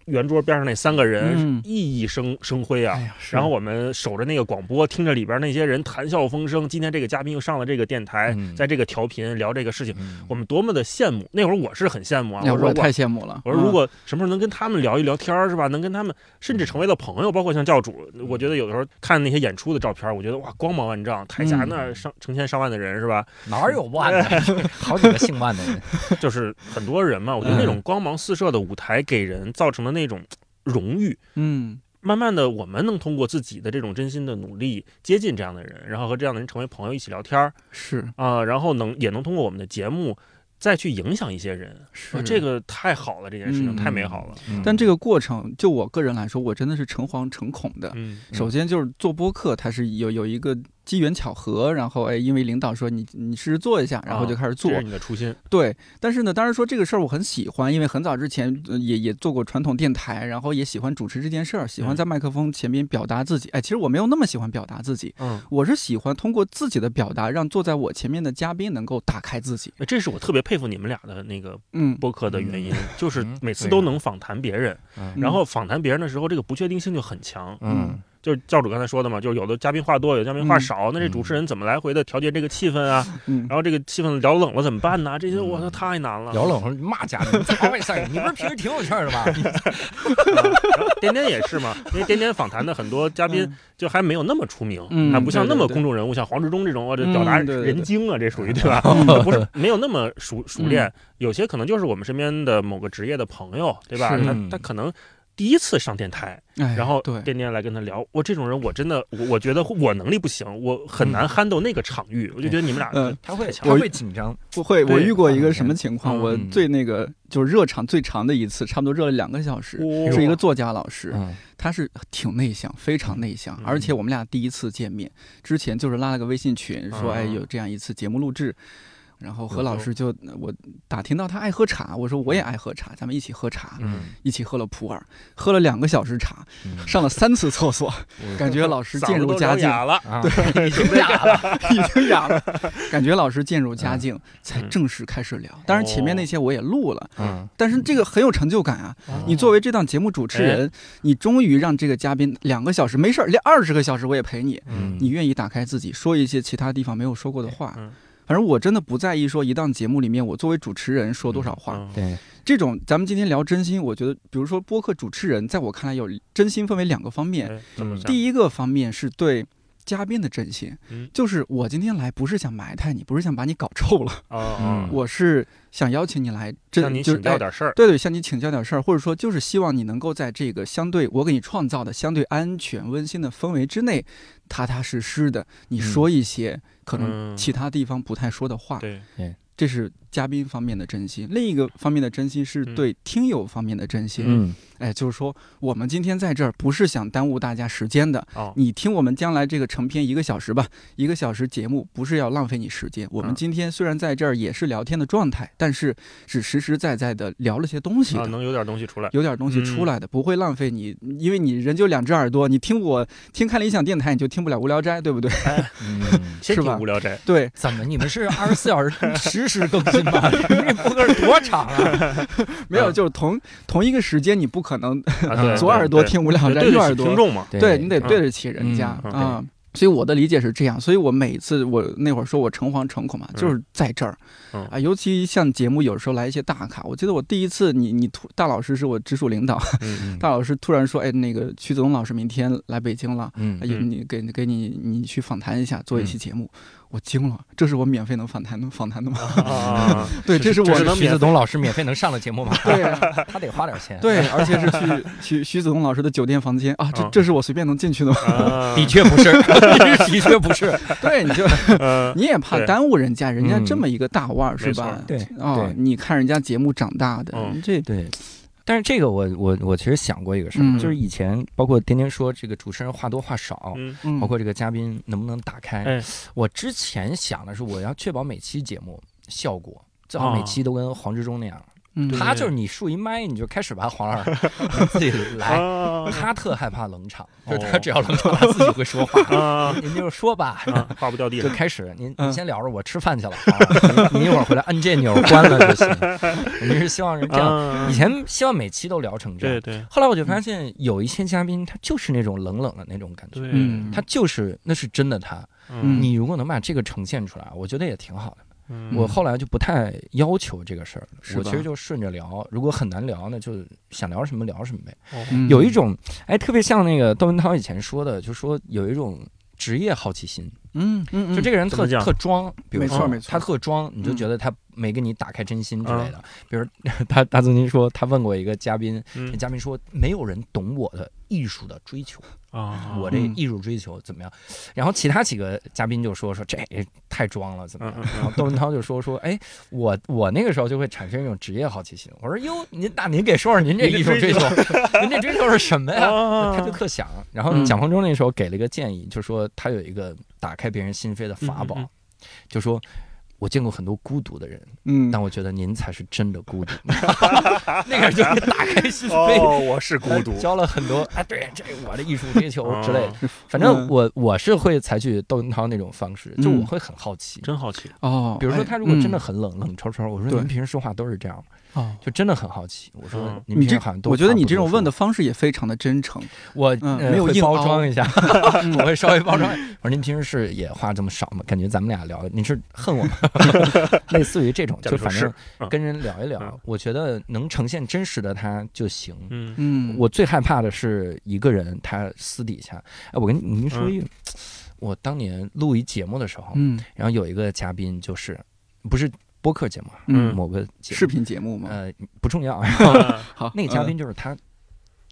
D: 圆桌边上那三个人熠熠生生辉啊！然后我们守着那个广播，听着里边那些人谈笑风生。今天这个嘉宾又上了这个电台，在这个调频聊这个事情，我们多么的羡慕！那会儿我是很羡慕啊，我说
A: 太羡慕了。
D: 我说如果什么时候能跟他们聊一聊天是吧？能跟他们甚至成为了朋友，包括像教主，我觉得有的时候看那些演出的照片，我觉得哇，光芒万丈，台下那上成千上万的人是吧？
C: 哪有万？*laughs* 好几个姓万的人，
D: 就是很多人嘛。我觉得那种光芒四射的舞台给人造成的那种。荣誉，嗯，慢慢的，我们能通过自己的这种真心的努力接近这样的人，然后和这样的人成为朋友，一起聊天儿，
A: 是
D: 啊，然后能也能通过我们的节目再去影响一些人，
A: 是
D: 这个太好了，这件事情太美好了。
A: 但这个过程，就我个人来说，我真的是诚惶诚恐的。嗯，首先就是做播客，它是有有一个。机缘巧合，然后哎，因为领导说你你试试做一下，然后就开始做。
D: 这是你的初心。
A: 对，但是呢，当然说这个事儿我很喜欢，因为很早之前也也做过传统电台，然后也喜欢主持这件事儿，喜欢在麦克风前面表达自己。哎，其实我没有那么喜欢表达自己，嗯，我是喜欢通过自己的表达，让坐在我前面的嘉宾能够打开自己。
D: 这是我特别佩服你们俩的那个嗯播客的原因，就是每次都能访谈别人，然后访谈别人的时候，这个不确定性就很强，嗯。就是教主刚才说的嘛，就是有的嘉宾话多，有的嘉宾话少，那这主持人怎么来回的调节这个气氛啊？然后这个气氛聊冷了怎么办呢？这些我操太难了。
C: 聊冷了骂嘉宾，怎么回事？你不是平时挺有趣的吗？*laughs*
D: 颠颠也是嘛，因为颠颠访谈的很多嘉宾就还没有那么出名，还不像那么公众人物，像黄志忠这种，我这表达人精啊，这属于对吧？不是没有那么熟熟练，有些可能就是我们身边的某个职业的朋友，对吧？他他可能。第一次上电台，然后天天来跟他聊，我这种人我真的，我我觉得我能力不行，我很难 handle 那个场域，我就觉得你们俩，
C: 他会他会紧张，
A: 不会。我遇过一个什么情况？我最那个就是热场最长的一次，差不多热了两个小时，是一个作家老师，他是挺内向，非常内向，而且我们俩第一次见面之前就是拉了个微信群，说哎有这样一次节目录制。然后何老师就我打听到他爱喝茶，我说我也爱喝茶，咱们一起喝茶，一起喝了普洱，喝了两个小时茶，上了三次厕所，感觉老师渐入佳境
D: 了，
A: 对，*laughs*
C: 已经哑了，*laughs*
A: 已经哑了，感觉老师渐入佳境，才正式开始聊。当然前面那些我也录了，嗯，但是这个很有成就感啊！你作为这档节目主持人，你终于让这个嘉宾两个小时没事儿，连二十个小时我也陪你，你愿意打开自己说一些其他地方没有说过的话。反正我真的不在意说一档节目里面我作为主持人说多少话。
C: 对，
A: 这种咱们今天聊真心，我觉得，比如说播客主持人，在我看来有真心分为两个方面。第一个方面是对。嘉宾的真心，就是我今天来不是想埋汰你，不是想把你搞臭了，我是想邀请你来，
D: 向你请教点事儿，
A: 对对，向你请教点事儿，或者说就是希望你能够在这个相对我给你创造的相对安全温馨的氛围之内，踏踏实实的你说一些可能其他地方不太说的话，
D: 对，
A: 这是嘉宾方面的真心，另一个方面的真心是对听友方面的真心。嗯，哎，就是说我们今天在这儿不是想耽误大家时间的。哦，你听我们将来这个成片一个小时吧，一个小时节目不是要浪费你时间。我们今天虽然在这儿也是聊天的状态，但是是实实在在的聊了些东西，
D: 能有点东西出来，
A: 有点东西出来的，不会浪费你，因为你人就两只耳朵，你听我听看理想电台，你就听不了无聊斋，对不对？
D: 嗯，*laughs* 是吧？无聊斋，
A: 对，
C: 怎么你们是二十四小时实时更新 *laughs* 吗？这 *laughs* 播客多长啊？*laughs*
A: 没有，就是同同一个时间，你不可能 *laughs* 左耳朵听无聊斋，右耳朵
D: 听众嘛？
A: 对你得对得起人家啊。所以我的理解是这样，所以我每次我那会儿说我诚惶诚恐嘛，就是在这儿。啊，尤其像节目有时候来一些大咖，我记得我第一次你你突大老师是我直属领导，大老师突然说，哎，那个曲子龙老师明天来北京了，嗯，你给给你你去访谈一下，做一期节目。我惊了，这是我免费能访谈的访谈的吗？啊，*laughs* 对，这是我
C: 徐子东老师免费能上的节目吗？
A: 对，
C: 他得花点钱。
A: 对，而且是去徐徐子东老师的酒店房间啊，这这是我随便能进去的吗？*laughs*
C: 的确不是，*laughs* 的确不是。
A: 对，你就你也怕耽误人家，人家这么一个大腕儿是吧？
C: 对，
A: 啊，你看人家节目长大的，这
C: 对。但是这个我我我其实想过一个事儿，就是以前包括天天说这个主持人话多话少，包括这个嘉宾能不能打开，我之前想的是我要确保每期节目效果最好每期都跟黄志忠那样。他就是你竖一麦，你就开始吧，黄老师 *laughs* 自己来。*laughs* 他特害怕冷场，就是他只要冷场，他自己会说话。*laughs* 您就说吧，
D: 话不掉地
C: 就开始。您您先聊着，我吃饭去了。您一会儿回来按这钮关了就行。您是希望是这样？以前希望每期都聊成这样。
D: 对对。
C: 后来我就发现有一些嘉宾，他就是那种冷冷的那种感觉。
D: 嗯。
C: 他就是那是真的他。嗯。你如果能把这个呈现出来，我觉得也挺好的。我后来就不太要求这个事儿，我其实就顺着聊。如果很难聊，那就想聊什么聊什么呗。有一种，哎，特别像那个窦文涛以前说的，就说有一种职业好奇心。
A: 嗯嗯，
C: 就这个人特特装，
A: 没错没错，
C: 他特装，你就觉得他没跟你打开真心之类的。比如 *laughs* 他他曾经说，他问过一个嘉宾，那嘉宾说没有人懂我的艺术的追求啊，我这艺术追求怎么样？然后其他几个嘉宾就说说这太装了，怎么样？然后窦文涛就说说，哎，我我那个时候就会产生一种职业好奇心。我说哟，您那您给说说您这艺术追求，*laughs* 您这追求是什么呀？他就特想。然后蒋方舟那时候给了一个建议，就说他有一个打。开别人心扉的法宝，就说，我见过很多孤独的人，嗯，但我觉得您才是真的孤独。*laughs* *laughs* 那个就是打开心扉，
D: 我是孤独，
C: 教了很多啊，对，这我的艺术追求之类的。反正我我是会采取窦文涛那种方式，就我会很好奇，
D: 真好奇。
A: 哦。
C: 比如说他如果真的很冷冷抽抽，我说您平时说话都是这样吗？哦，就真的很好奇，我说你这好像都，
A: 我觉得你这种问的方式也非常的真诚。
C: 我没有硬包装一下 *laughs* *laughs* 我会稍微包装。我说您平时是也话这么少吗？感觉咱们俩聊，您是恨我吗？*laughs* 类似于这种，就反正跟人聊一聊，我觉得能呈现真实的他就行。嗯嗯，我最害怕的是一个人他私底下，哎，我跟您说一个，我当年录一节目的时候，嗯，然后有一个嘉宾就是不是。播客节目，嗯，某个
A: 视频节目
C: 嘛，呃，不重要。*laughs* *laughs* 好，那个嘉宾就是他，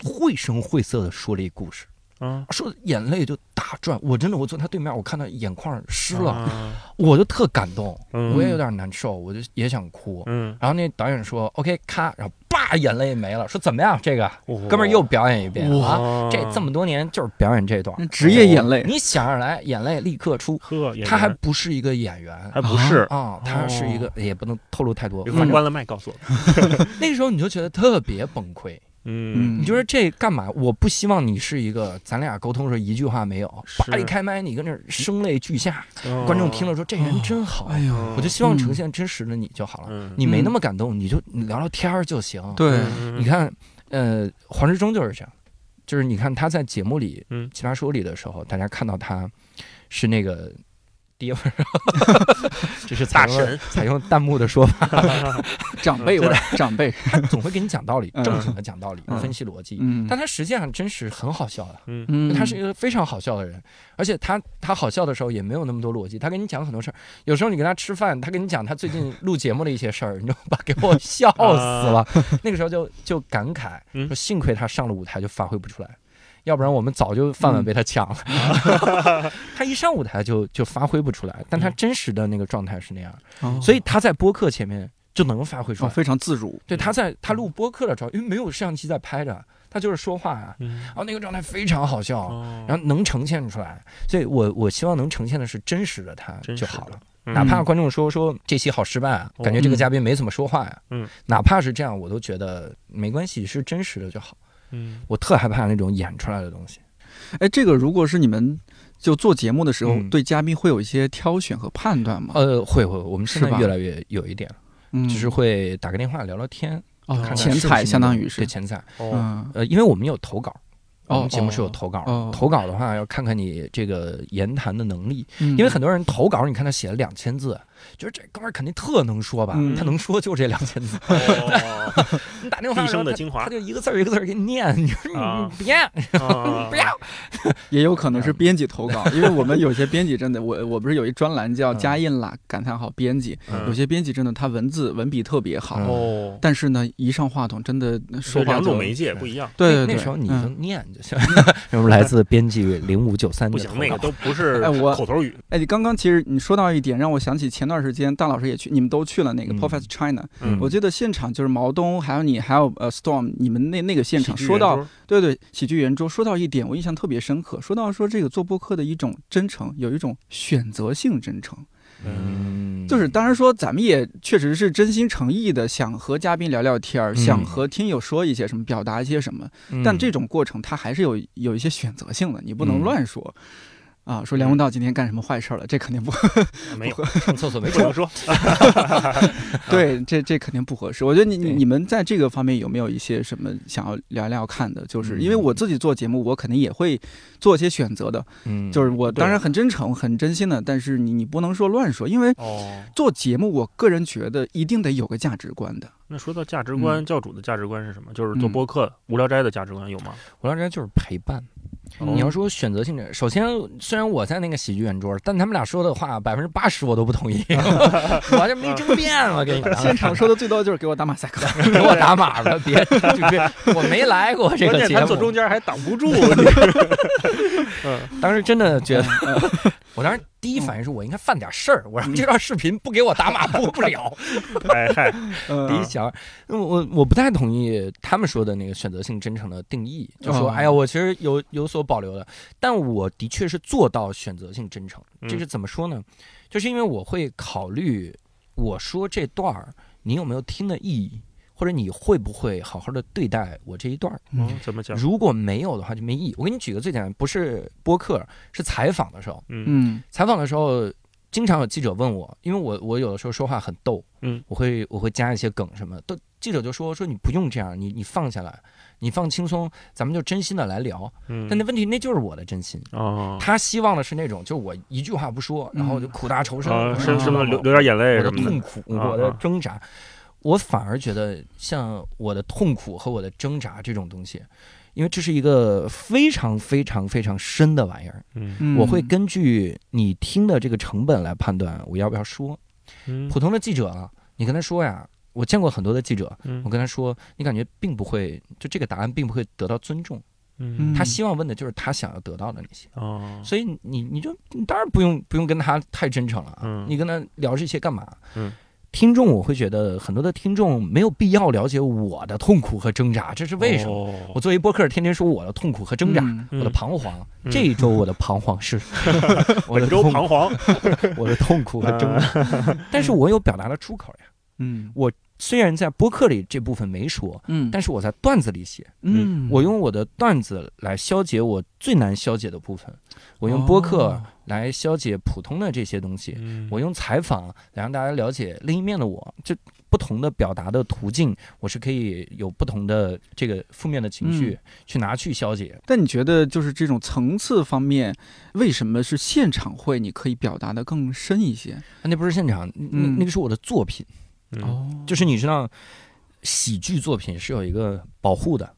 C: 绘声绘色的说了一故事，嗯，说眼泪就打转。我真的，我坐他对面，我看到眼眶湿了，*laughs* 我就特感动，我也有点难受，我就也想哭。嗯，然后那导演说：“OK，咔。”然后。叭，眼泪没了。说怎么样？这个哥们儿又表演一遍啊！这这么多年就是表演这段
A: 职业眼泪。
C: 你想着来，眼泪立刻出。
D: 呵，
C: 他还不是一个演员，
D: 还不是
C: 啊，他是一个，也不能透露太多。
D: 关了麦，告诉我。*laughs*
C: 那个时候你就觉得特别崩溃。嗯，你就说这干嘛？我不希望你是一个，咱俩沟通的时候一句话没有，叭一开麦，你跟那声泪俱下，观众听了说这人真好。哎呦，我就希望呈现真实的你就好了。你没那么感动，你就聊聊天儿就行。
A: 对，
C: 你看，呃，黄志忠就是这样，就是你看他在节目里，嗯，奇葩说里的时候，大家看到他是那个爹味儿，*laughs* 这是大神。采用弹幕的说法，*laughs*
A: 长辈味儿，长辈，*laughs*
C: 他总会给你讲道理，正经的讲道理，分析逻辑，但他实际上真是很好笑的，嗯，他是一个非常好笑的人，而且他他好笑的时候也没有那么多逻辑，他跟你讲很多事儿，有时候你跟他吃饭，他跟你讲他最近录节目的一些事儿，你知道吧？给我笑死了，那个时候就就感慨，说幸亏他上了舞台就发挥不出来。要不然我们早就饭碗被他抢了。*laughs* 他一上舞台就就发挥不出来，但他真实的那个状态是那样，所以他在播客前面就能发挥出来，
A: 非常自如。
C: 对，他在他录播客的时候，因为没有摄像机在拍着，他就是说话啊，然后那个状态非常好笑，然后能呈现出来。所以我我希望能呈现的是真实的他就好了，哪怕观众说说这期好失败啊，感觉这个嘉宾没怎么说话呀，嗯，哪怕是这样，我都觉得没关系，是真实的就好。嗯，我特害怕那种演出来的东西。
A: 哎，这个如果是你们就做节目的时候，对嘉宾会有一些挑选和判断吗？
C: 呃，会会，我们现在越来越有一点，就是会打个电话聊聊天，哦、看
A: 前采相当于是。
C: 对前采。嗯，呃，因为我们有投稿，我们节目是有投稿，投稿的话要看看你这个言谈的能力，因为很多人投稿，你看他写了两千字。就是这哥们儿肯定特能说吧？他能说就这两千字。你 *laughs* 打电话的精华，他就一个字儿一个字儿给你念。你说你别 *laughs* 不要，*laughs*
A: 也有可能是编辑投稿，因为我们有些编辑真的，我我不是有一专栏叫“加印啦”，感叹号编辑。有些编辑真的他文字文笔特别好，但是呢，一上话筒真的说话
D: 两种媒介不一样。
A: 对对对，
C: 那时候你就念就行。什么来自编辑零五九三？
D: 不行，那个都不是我口头语。
A: 哎，你刚刚其实你说到一点，让我想起前段。段时间，大老师也去，你们都去了那个 Professor China。我记得现场就是毛东，还有你，还有呃 Storm，你们那那个现场说到，对对，喜剧圆桌说到一点，我印象特别深刻。说到说这个做播客的一种真诚，有一种选择性真诚。嗯，就是当然说咱们也确实是真心诚意的想和嘉宾聊聊天儿，想和听友说一些什么，表达一些什么。但这种过程它还是有有一些选择性的，你不能乱说。啊，说梁文道今天干什么坏事了？这肯定不 *laughs*
D: 没有
C: 上厕所没 *laughs*
D: 这么说。*laughs*
A: 对，这这肯定不合适。我觉得你你们在这个方面有没有一些什么想要聊聊看的？就是因为我自己做节目，我肯定也会做一些选择的。嗯，就是我当然很真诚、很真心的，但是你你不能说乱说，因为做节目，我个人觉得一定得有个价值观的。
D: 那说到价值观，教主的价值观是什么？就是做播客无聊斋的价值观有吗？
C: 无聊斋就是陪伴。你要说选择性的，首先虽然我在那个喜剧圆桌，但他们俩说的话百分之八十我都不同意，*laughs* 我这没争辩了。给你
A: 现场说的最多就是给我打马赛克，*laughs*
C: 给我打码吧，别别，我没来过这个节目，
D: 坐中间还挡不住。*laughs*
C: 当时真的觉得，我当时。第一反应是我应该犯点事儿，我让这段视频不给我打码播 *laughs* 不了。*laughs*
D: 哎嗨，*laughs*
C: 第一想，我我不太同意他们说的那个选择性真诚的定义，就说哎呀，我其实有有所保留的，但我的确是做到选择性真诚。这是怎么说呢？就是因为我会考虑我说这段儿你有没有听的意义。或者你会不会好好的对待我这一段儿？
D: 嗯，怎么讲？
C: 如果没有的话就没意义。我给你举个最简单，不是播客，是采访的时候。嗯，采访的时候经常有记者问我，因为我我有的时候说话很逗，嗯，我会我会加一些梗什么，都记者就说说你不用这样，你你放下来，你放轻松，咱们就真心的来聊。嗯，但那问题那就是我的真心。哦，他希望的是那种，就是我一句话不说，然后就苦大仇深，
D: 什什么流流点眼泪什么
C: 的痛苦，我的挣扎。我反而觉得，像我的痛苦和我的挣扎这种东西，因为这是一个非常非常非常深的玩意儿。嗯，我会根据你听的这个成本来判断我要不要说。嗯，普通的记者啊，你跟他说呀，我见过很多的记者，我跟他说，你感觉并不会，就这个答案并不会得到尊重。嗯，他希望问的就是他想要得到的那些。哦，所以你你就你当然不用不用跟他太真诚了。嗯，你跟他聊这些干嘛？嗯。听众，我会觉得很多的听众没有必要了解我的痛苦和挣扎，这是为什么？我作为播客，天天说我的痛苦和挣扎，我的彷徨。这一周我的彷徨是，*laughs* *laughs*
D: 我的周彷徨，*laughs*
C: 我的痛苦和挣扎。但是我有表达的出口呀。嗯，我虽然在播客里这部分没说，嗯，但是我在段子里写，嗯，我用我的段子来消解我最难消解的部分，我用播客来消解普通的这些东西，我用采访来让大家了解另一面的我，这不同的表达的途径，我是可以有不同的这个负面的情绪去拿去消解。
A: 但你觉得就是这种层次方面，为什么是现场会你可以表达的更深一些？
C: 那不是现场，那那个是我的作品。哦，就是你知道，喜剧作品是有一个保护的，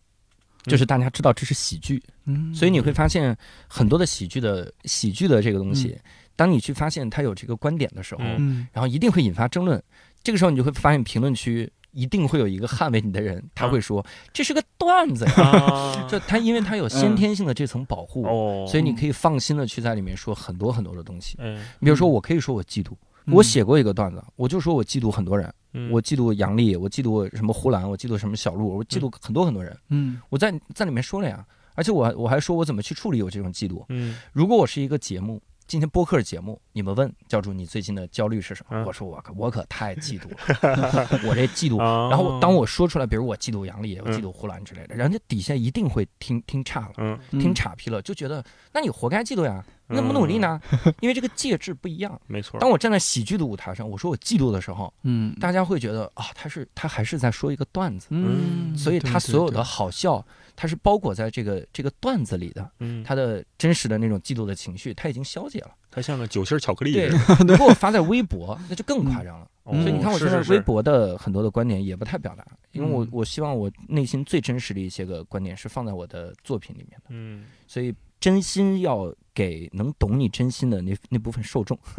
C: 就是大家知道这是喜剧，嗯，所以你会发现很多的喜剧的喜剧的这个东西，当你去发现它有这个观点的时候，嗯，然后一定会引发争论，这个时候你就会发现评论区一定会有一个捍卫你的人，他会说这是个段子，*laughs* 就他因为他有先天性的这层保护，所以你可以放心的去在里面说很多很多的东西，嗯，你比如说我可以说我嫉妒。我写过一个段子，我就说我嫉妒很多人，我嫉妒杨笠，我嫉妒什么呼兰，我嫉妒什么小鹿，我嫉妒很多很多人。嗯，我在在里面说了呀，而且我我还说我怎么去处理我这种嫉妒。嗯，如果我是一个节目。今天播客节目，你们问教主你最近的焦虑是什么？我说我可我可太嫉妒了，*laughs* 我这嫉妒。然后当我说出来，比如我嫉妒杨丽，我嫉妒呼兰之类的，人家底下一定会听听岔了，听岔劈了，就觉得那你活该嫉妒呀，你怎么努力呢？因为这个介质不一样。*laughs*
D: 没错。
C: 当我站在喜剧的舞台上，我说我嫉妒的时候，嗯，大家会觉得啊，他是他还是在说一个段子，嗯，所以他所有的好笑。他是包裹在这个这个段子里的，嗯，他的真实的那种嫉妒的情绪，他已经消解了。
D: 它像个酒心巧克力。
C: 对，如果我发在微博，那就更夸张了。所以你看，我现在微博的很多的观点也不太表达，因为我我希望我内心最真实的一些个观点是放在我的作品里面的。嗯，所以真心要给能懂你真心的那那部分受众，*laughs*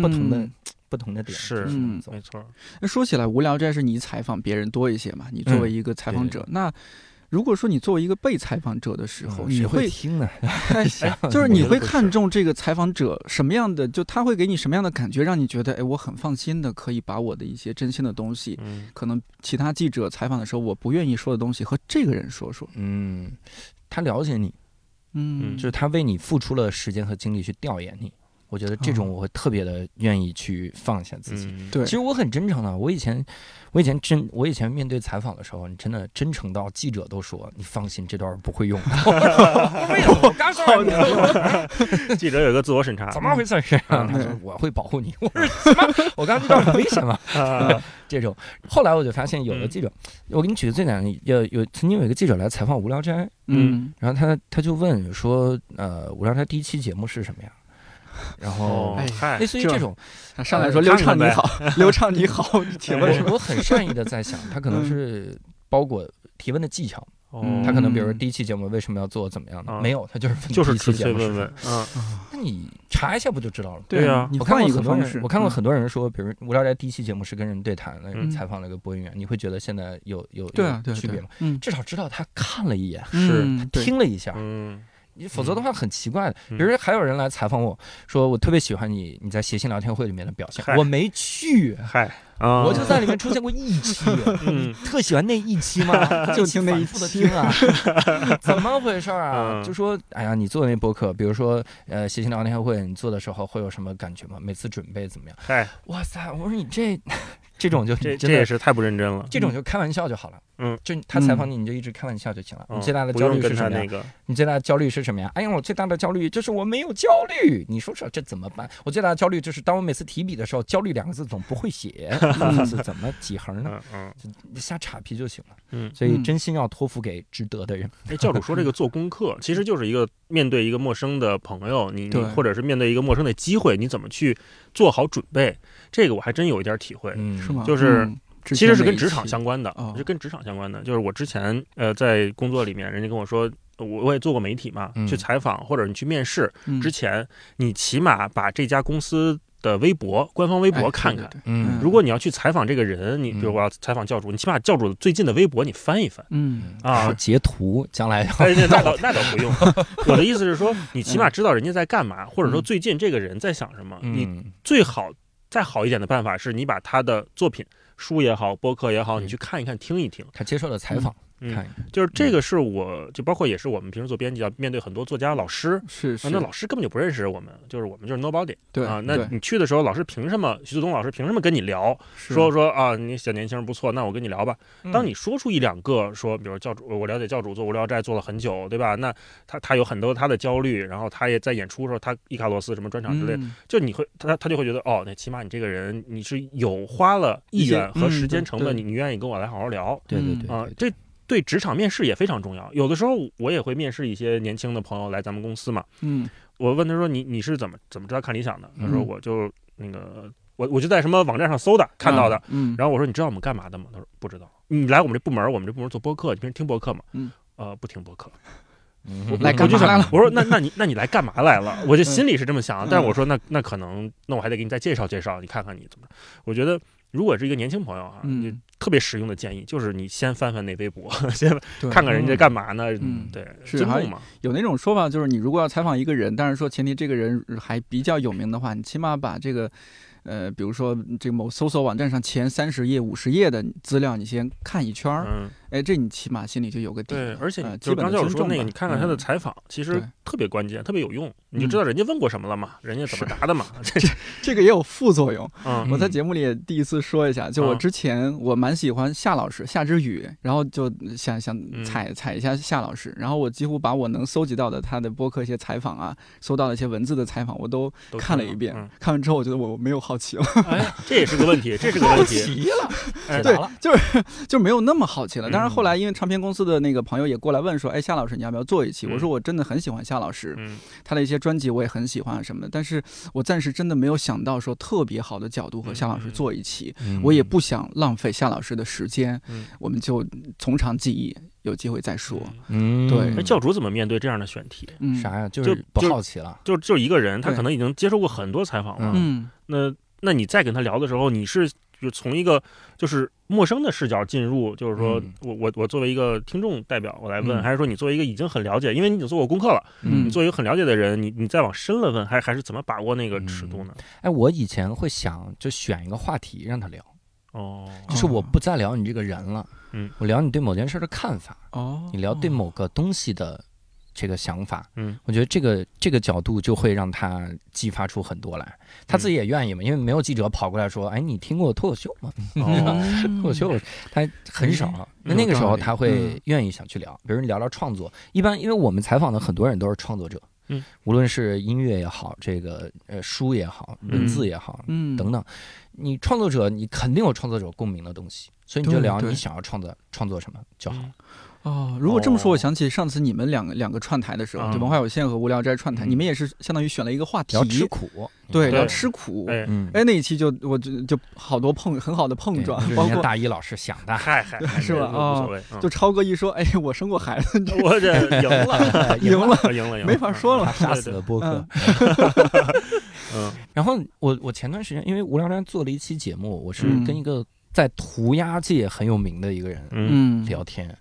C: 不同的不同的点
D: 是，嗯，没错。
A: 那说起来，无聊斋是你采访别人多一些嘛？你作为一个采访者，那。如果说你作为一个被采访者的时候，你会
C: 听呢？*laughs*
A: 就是你会看重这个采访者什么样的？就他会给你什么样的感觉，让你觉得哎，我很放心的可以把我的一些真心的东西，可能其他记者采访的时候我不愿意说的东西和这个人说说。
C: 嗯，他了解你，嗯，就是他为你付出了时间和精力去调研你。我觉得这种我会特别的愿意去放下自己。
A: 对，
C: 其实我很真诚的。我以前，我以前真，我以前面对采访的时候，你真的真诚到记者都说你放心，这段不会用。为什么？我刚。*laughs* *laughs*
D: 记者有个自我审查，
C: 怎么回事？他说我会保护你。*laughs* 我说什么？我刚刚这段很危险吗？这种。后来我就发现，有的记者，我给你举个最简单的，有有曾经有一个记者来采访《无聊斋》，嗯，然后他他就问说，呃，《无聊斋》第一期节目是什么呀？然后，类似于这种，
A: 上来说刘 *laughs* 畅你好，刘畅你好，请问。
C: 我很善意的在想，他可能是包裹提问的技巧。他可能比如说第一期节目为什么要做怎么样的？没有，他就是
D: 就是
C: 纯粹
D: 问问。
C: 嗯，那你查一下不就知道了？
A: 对
D: 啊，
C: 我看过很多人，我看过很多人说，比如无聊斋第一期节目是跟人对谈，那种采访了一个播音员，你会觉得现在有有有区别吗？嗯，至少知道他看了一眼，
D: 是
C: 听了一下。嗯。你否则的话很奇怪的，比如说还有人来采访我说我特别喜欢你你在谐星聊天会里面的表现，我没去，
D: 嗨，
C: 我就在里面出现过一期 *laughs* *laughs* 特喜欢那一期吗？*laughs*
A: 就听那一
C: 期啊，怎么回事啊？就说哎呀，你做的那博客，比如说呃谐星聊天会，你做的时候会有什么感觉吗？每次准备怎么样？
D: 嗨，
C: 哇塞，我说你这。这种就
D: 这这也是太不认真了。
C: 这种就开玩笑就好了。嗯，就他采访你，你就一直开玩笑就行了。你最大的焦虑是什么呀？你最大的焦虑是什么呀？哎呀，我最大的焦虑就是我没有焦虑。你说说这怎么办？我最大的焦虑就是当我每次提笔的时候，焦虑两个字总不会写，*laughs* 是怎么几横呢？嗯，瞎岔皮就行了。嗯，所以真心要托付给值得的人。
D: 哎，教主说这个做功课，其实就是一个面对一个陌生的朋友，你你或者是面对一个陌生的机会，你怎么去做好准备？这个我还真有一点体会。
A: 嗯，是吗？
D: 就是。其实是跟职场相关的，是跟职场相关的。就是我之前呃在工作里面，人家跟我说，我我也做过媒体嘛，去采访或者你去面试之前，你起码把这家公司的微博、官方微博看看。嗯，如果你要去采访这个人，你比如我要采访教主，你起码教主最近的微博你翻一翻。嗯
C: 啊，截图将来
D: 那倒 *laughs* 那倒不用。我的意思是说，你起码知道人家在干嘛，或者说最近这个人在想什么。你最好再好一点的办法是你把他的作品。书也好，播客也好，你去看一看，听一听。
C: 他接受了采访，看，
D: 就是这个是我就包括也是我们平时做编辑要面对很多作家老师，
A: 是是，
D: 那老师根本就不认识我们，就是我们就是 nobody，
A: 对
D: 啊，那你去的时候，老师凭什么？徐子东老师凭什么跟你聊？说说啊，你小年轻人不错，那我跟你聊吧。当你说出一两个说，比如教主，我了解教主做无聊斋做了很久，对吧？那他他有很多他的焦虑，然后他也在演出的时候，他伊卡洛斯什么专场之类，就你会他他就会觉得哦，那起码你这个人你是有花了意愿和时间成本，你你愿意跟我来好好聊，
C: 对对对
D: 啊，这对职场面试也非常重要。有的时候我也会面试一些年轻的朋友来咱们公司嘛，
A: 嗯，
D: 我问他说你你是怎么怎么知道看理想的？他说我就那个我我就在什么网站上搜的看到的，
A: 嗯，
D: 然后我说你知道我们干嘛的吗？他说不知道。你来我们这部门，我们这部门做播客，你平时听播客吗？
A: 嗯，
D: 呃，不听播客。
A: 我来干嘛来了？
D: 我说那那你那你来干嘛来了？我就心里是这么想，但是我说那那可能那我还得给你再介绍介绍，你看看你怎么？我觉得如果是一个年轻朋友啊，
A: 嗯，
D: 特别实用的建议就是你先翻翻那微博，*laughs* 先看看人家干嘛呢？
A: 嗯，
D: 对，
A: 是还有那种说法，就是你如果要采访一个人，但是说前提这个人还比较有名的话，你起码把这个。呃，比如说这个某搜索网站上前三十页、五十页的资料，你先看一圈儿。
D: 嗯，
A: 哎，这你起码心里就有个底。
D: 对，而且
A: 就
D: 刚教授说那个，你看看他的采访，其实特别关键，特别有用，你就知道人家问过什么了嘛，人家怎么答的嘛。*laughs* 这
A: 这个也有副作用。
D: 嗯，
A: 我在节目里也第一次说一下，就我之前我蛮喜欢夏老师夏之雨，然后就想想踩踩一下夏老师，然后我几乎把我能搜集到的他的播客一些采访啊，搜到的一些文字的采访，我都看了一遍。看完之后，我觉得我没有好奇了。
D: 这也是个问题，这是个问题。
C: 好奇了，
A: 对，就是就没有那么好奇了。但是后来，因为唱片公司的那个朋友也过来问说：“哎，夏老师，你要不要做一期？”我说：“我真的很喜欢夏老师，他的一些专辑我也很喜欢什么的。但是我暂时真的没有想到说特别好的角度和夏老师做一期，我也不想浪费夏老师的时间。我们就从长计议，有机会再说。
C: 嗯，
A: 对。
D: 那教主怎么面对这样的选题？
C: 啥呀？就是不好奇了。
D: 就就一个人，他可能已经接受过很多采访了。
A: 嗯，
D: 那。那你再跟他聊的时候，你是就从一个就是陌生的视角进入，就是说我我我作为一个听众代表我来问，还是说你作为一个已经很了解，因为你已经做过功课了，你作为一个很了解的人，你你再往深了问，还还是怎么把握那个尺度呢？
C: 哎，我以前会想就选一个话题让他聊，
D: 哦，
C: 就是我不再聊你这个人了，嗯，我聊你对某件事的看法，
A: 哦，
C: 你聊对某个东西的。这个想法，
D: 嗯，
C: 我觉得这个这个角度就会让他激发出很多来，他自己也愿意嘛，因为没有记者跑过来说，哎，你听过脱口秀吗？*laughs* 脱口秀他很少，那那个时候他会愿意想去聊，比如你聊聊创作，一般因为我们采访的很多人都是创作者，
D: 嗯，
C: 无论是音乐也好，这个呃书也好，文字也好，嗯。等等，你创作者你肯定有创作者共鸣的东西，所以你就聊你想要创作创作什么就好。
A: 哦，如果这么说，我想起上次你们两个两个串台的时候，就文化有限和无聊斋串台，你们也是相当于选了一个话题，
C: 聊吃苦，
A: 对，聊吃苦。哎，那一期就我就就好多碰很好的碰撞，*laughs* 包括
C: 大一老师想的，
D: 嗨嗨，*laughs*
A: 是吧？啊，就超哥一说，哎，我生过孩子，*laughs*
D: 我这赢了，
A: 赢了，
D: 赢了，
A: 没法说了，
C: 杀死了播客。
D: 嗯，
C: 然后我我前段时间因为无聊斋做了一期节目，我是跟一个在涂鸦界很有名的一个人嗯。聊天。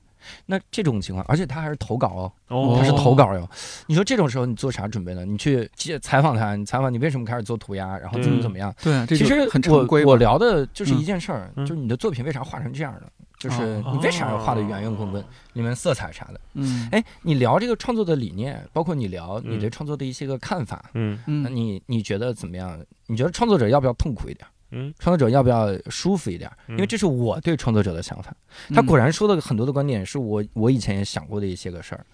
C: 那这种情况，而且他还是投稿哦，他是投稿哟。你说这种时候你做啥准备呢？你去采访他，你采访你为什么开始做涂鸦，然后怎么怎么样？
A: 对，
C: 其实
A: 很常规。
C: 我聊的就是一件事儿，就是你的作品为啥画成这样的？就是你为啥要画的圆圆滚滚，里面色彩啥的？
A: 嗯，
C: 哎，你聊这个创作的理念，包括你聊你对创作的一些个看法，
D: 嗯
A: 嗯，
C: 那你你觉得怎么样？你觉得创作者要不要痛苦一点？
D: 嗯，
C: 创作者要不要舒服一点？因为这是我对创作者的想法。他果然说的很多的观点是我我以前也想过的一些个事儿，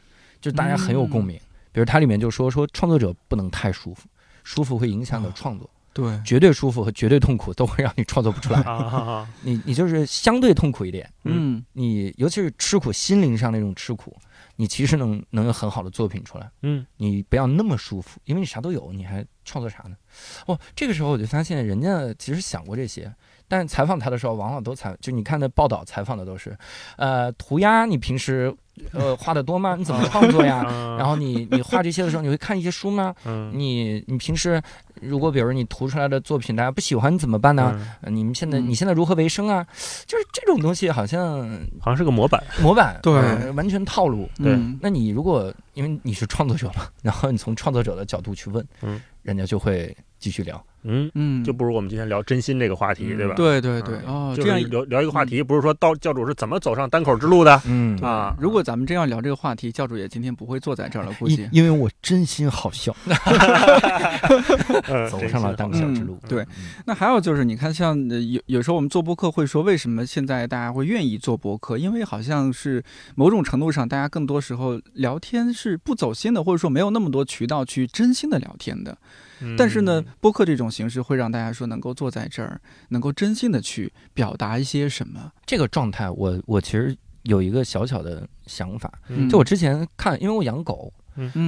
C: 就大家很有共鸣。比如他里面就说说创作者不能太舒服，舒服会影响你的创作。
A: 对，
C: 绝对舒服和绝对痛苦都会让你创作不出来。*laughs* 你你就是相对痛苦一点，
A: 嗯，
C: 你尤其是吃苦，心灵上那种吃苦，你其实能能有很好的作品出来。
D: 嗯，
C: 你不要那么舒服，因为你啥都有，你还创作啥呢？哦，这个时候我就发现人家其实想过这些。但采访他的时候，往往都采就你看那报道采访的都是，呃，涂鸦你平时呃画的多吗？你怎么创作呀？*laughs* 然后你你画这些的时候，你会看一些书吗？你你平时如果比如你涂出来的作品大家不喜欢，你怎么办呢？你们现在你现在如何为生啊？就是这种东西好像
D: 好像是个模板，
C: 模板
A: 对，
C: 完全套路。
D: 对，
C: 那你如果因为你是创作者嘛，然后你从创作者的角度去问，
D: 嗯，
C: 人家就会继续聊。
D: 嗯嗯，就不如我们今天聊真心这个话题，对吧？
A: 对对对，哦，这样
D: 聊聊一个话题，不是说到教主是怎么走上单口之路的？
A: 嗯啊，如果咱们真要聊这个话题，教主也今天不会坐在这儿了，估计
C: 因为我真心好笑，*laughs* *laughs* 走上了单口之路。
A: 对，那还有就是，你看，像有有时候我们做播客会说，为什么现在大家会愿意做播客？因为好像是某种程度上，大家更多时候聊天是不走心的，或者说没有那么多渠道去真心的聊天的。但是呢，播客这种形式会让大家说能够坐在这儿，能够真心的去表达一些什么。
C: 这个状态，我我其实有一个小小的想法，就我之前看，因为我养狗，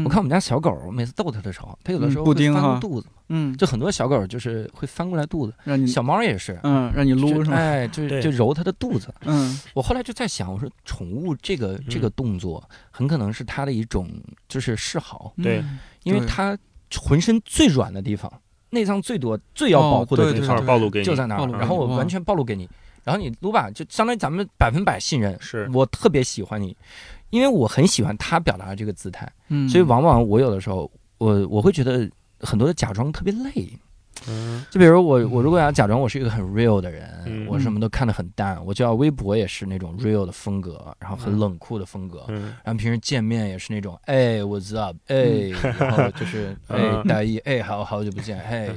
C: 我看我们家小狗，每次逗它的时候，它有的时候会翻肚子嗯，就很多小狗就是会翻过来肚子，
A: 让你
C: 小猫也是，
A: 嗯，让你撸是吗？
C: 哎，就就揉它的肚子。嗯，我后来就在想，我说宠物这个这个动作，很可能是它的一种就是示好，
D: 对，
C: 因为它。浑身最软的地方，内脏最多、最要保护的地方，
D: 暴露给你，
C: 就在那儿。然后我完全暴露给你，然后你撸吧，就相当于咱们百分百信任。
D: 是
C: 我特别喜欢你，因为我很喜欢他表达的这个姿态。嗯，所以往往我有的时候，我我会觉得很多的假装特别累。嗯，就比如我，我如果要假装我是一个很 real 的人，我什么都看得很淡，我就要微博也是那种 real 的风格，然后很冷酷的风格，然后平时见面也是那种，哎，what's up，哎，然后就是 *laughs* 哎，大一，哎，好好久不见，嘿。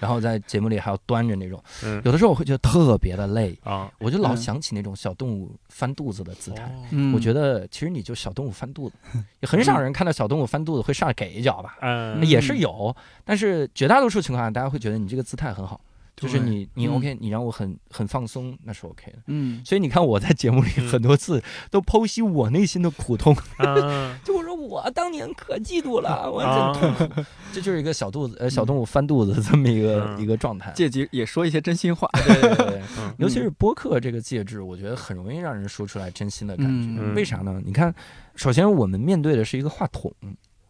C: 然后在节目里还要端着那种，有的时候我会觉得特别的累啊，我就老想起那种小动物翻肚子的姿态。我觉得其实你就小动物翻肚子，*laughs* 也很少人看到小动物翻肚子会上来给一脚吧？嗯，也是有，但是绝大多数情况下，大家会觉得你这个姿态很好。就是你，你 OK，你让我很很放松，那是 OK 的。嗯，所以你看我在节目里很多次都剖析我内心的苦痛，*laughs* 就我说我当年可嫉妒了，我真痛苦。*laughs* 这就是一个小肚子呃小动物翻肚子这么一个一个状态，
A: 借机也说一些真心话。
C: 对对对，*laughs* 尤其是播客这个介质，我觉得很容易让人说出来真心的感觉。为啥呢？你看，首先我们面对的是一个话筒。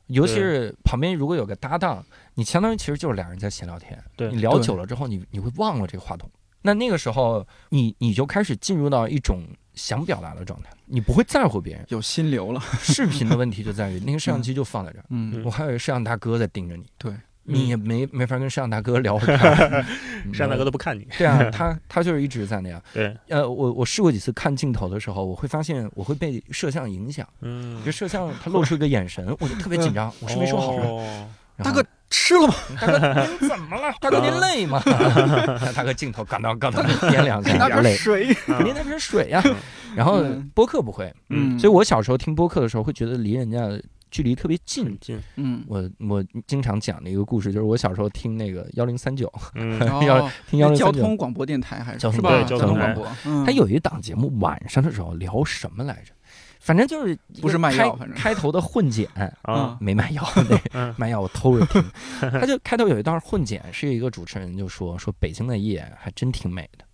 C: 尤其是旁边如果有个搭档，你相当于其实就是俩人在闲聊天。
D: 对，
C: 你聊久了之后，你你会忘了这个话筒。那那个时候，你你就开始进入到一种想表达的状态，你不会在乎别人，
A: 有心流了。
C: 视频的问题就在于 *laughs* 那个摄像机就放在这儿，嗯，我还有一个摄像大哥在盯着你。
A: 对。
C: 你也没没法跟摄像大哥聊，*laughs*
D: 摄像大哥都不看你。
C: 对啊，他他就是一直在那样。*laughs*
D: 对，
C: 呃，我我试过几次看镜头的时候，我会发现我会被摄像影响。嗯，就摄像他露出一个眼神，我就特别紧张。我是没说好
A: 的。大哥吃了吗？
C: 大哥您怎么了？大哥您累吗？*laughs* 大哥镜头感到刚到点两下，
A: 拿瓶水，
C: 您那瓶水呀。然后播客不会，嗯，所以我小时候听播客的时候会觉得离人家。距离特别近，
D: 近。
C: 嗯，我我经常讲的一个故事，就是我小时候听那个幺零三九，*laughs* 要听幺零
A: 交通广播电台还是
C: 交通
D: 交通
A: 广播？
C: 他有一档节目，晚上的时候聊什么来着？反正就是
A: 不是卖药，反
C: 正开头的混剪啊，没卖药，卖药我偷着听。*laughs* 他就 *laughs* 开头有一段混剪，是一个主持人就说说北京的夜还真挺美的。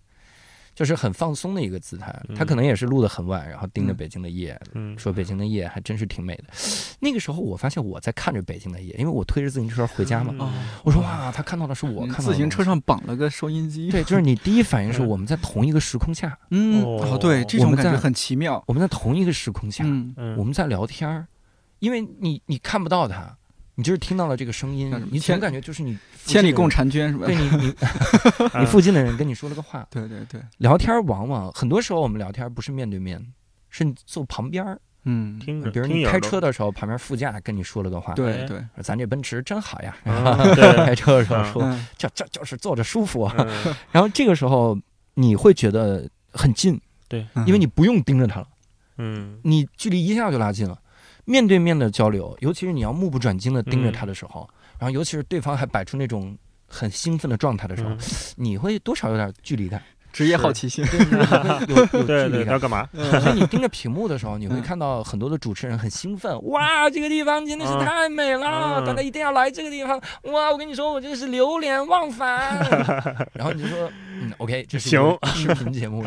C: 就是很放松的一个姿态，他可能也是录的很晚，然后盯着北京的夜，说北京的夜还真是挺美的。那个时候我发现我在看着北京的夜，因为我推着自行车回家嘛。我说哇，他看到的是我看到的。
A: 自行车上绑了个收音机。
C: 对，就是你第一反应是 *laughs* 我们在同一个时空下。
A: 嗯，哦，对，这种感觉很奇妙。
C: 我们在同一个时空下，我们在聊天儿，因为你你看不到他。你就是听到了这个声音，你总感觉就是你
A: 千里共婵娟是吧？
C: 对你你 *laughs* 你附近的人跟你说了个话，*laughs*
A: 对对对，
C: 聊天往往很多时候我们聊天不是面对面，是坐旁边儿，
D: 嗯，听
C: 比如你开车的时候，旁边副驾跟你说了个话，
A: 对对，
C: 咱这奔驰真好呀，*laughs* 开车的时候说，这这就是坐着舒服，然后这个时候你会觉得很近，
D: 对，
C: 因为你不用盯着他了，嗯，你距离一下就拉近了。面对面的交流，尤其是你要目不转睛的盯着他的时候，然后尤其是对方还摆出那种很兴奋的状态的时候，你会多少有点距离感。
A: 职业好奇心，*laughs*
C: 有有距离感。
D: 要干嘛？
C: 所以你盯着屏幕的时候，你会看到很多的主持人很兴奋。哇，这个地方真的是太美了，大家一定要来这个地方。哇，我跟你说，我真的是流连忘返。*laughs* 然后你就说，嗯，OK，这是
D: 行
C: 视频节目。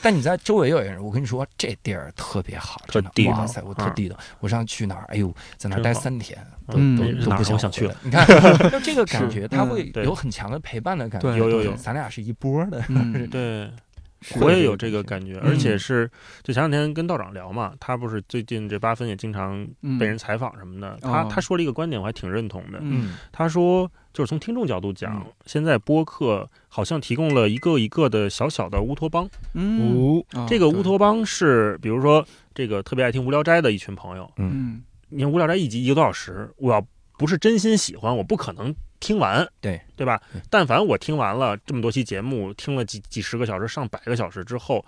C: 但你在周围有人，我跟你说，这地儿特别好，真的。哇塞，我特地道。我上去哪儿？哎呦，在那儿待三天，都都都不
D: 想去了。
C: 你看，*laughs* 就这个感觉，他会有很强的陪伴的感觉。
D: 有有有，
C: 咱俩是一波的。*laughs*
D: 对，我也有这个感觉，而且是就前两天跟道长聊嘛，他不是最近这八分也经常被人采访什么的，他他说了一个观点，我还挺认同的。
A: 嗯，
D: 他说就是从听众角度讲，现在播客好像提供了一个一个的小小的乌托邦。
A: 嗯，
D: 这个乌托邦是比如说这个特别爱听《无聊斋》的一群朋友。
A: 嗯，
D: 你看《无聊斋》一集一个多小时，我要不是真心喜欢，我不可能。听完，
C: 对
D: 对吧？但凡我听完了这么多期节目，听了几几十个小时、上百个小时之后，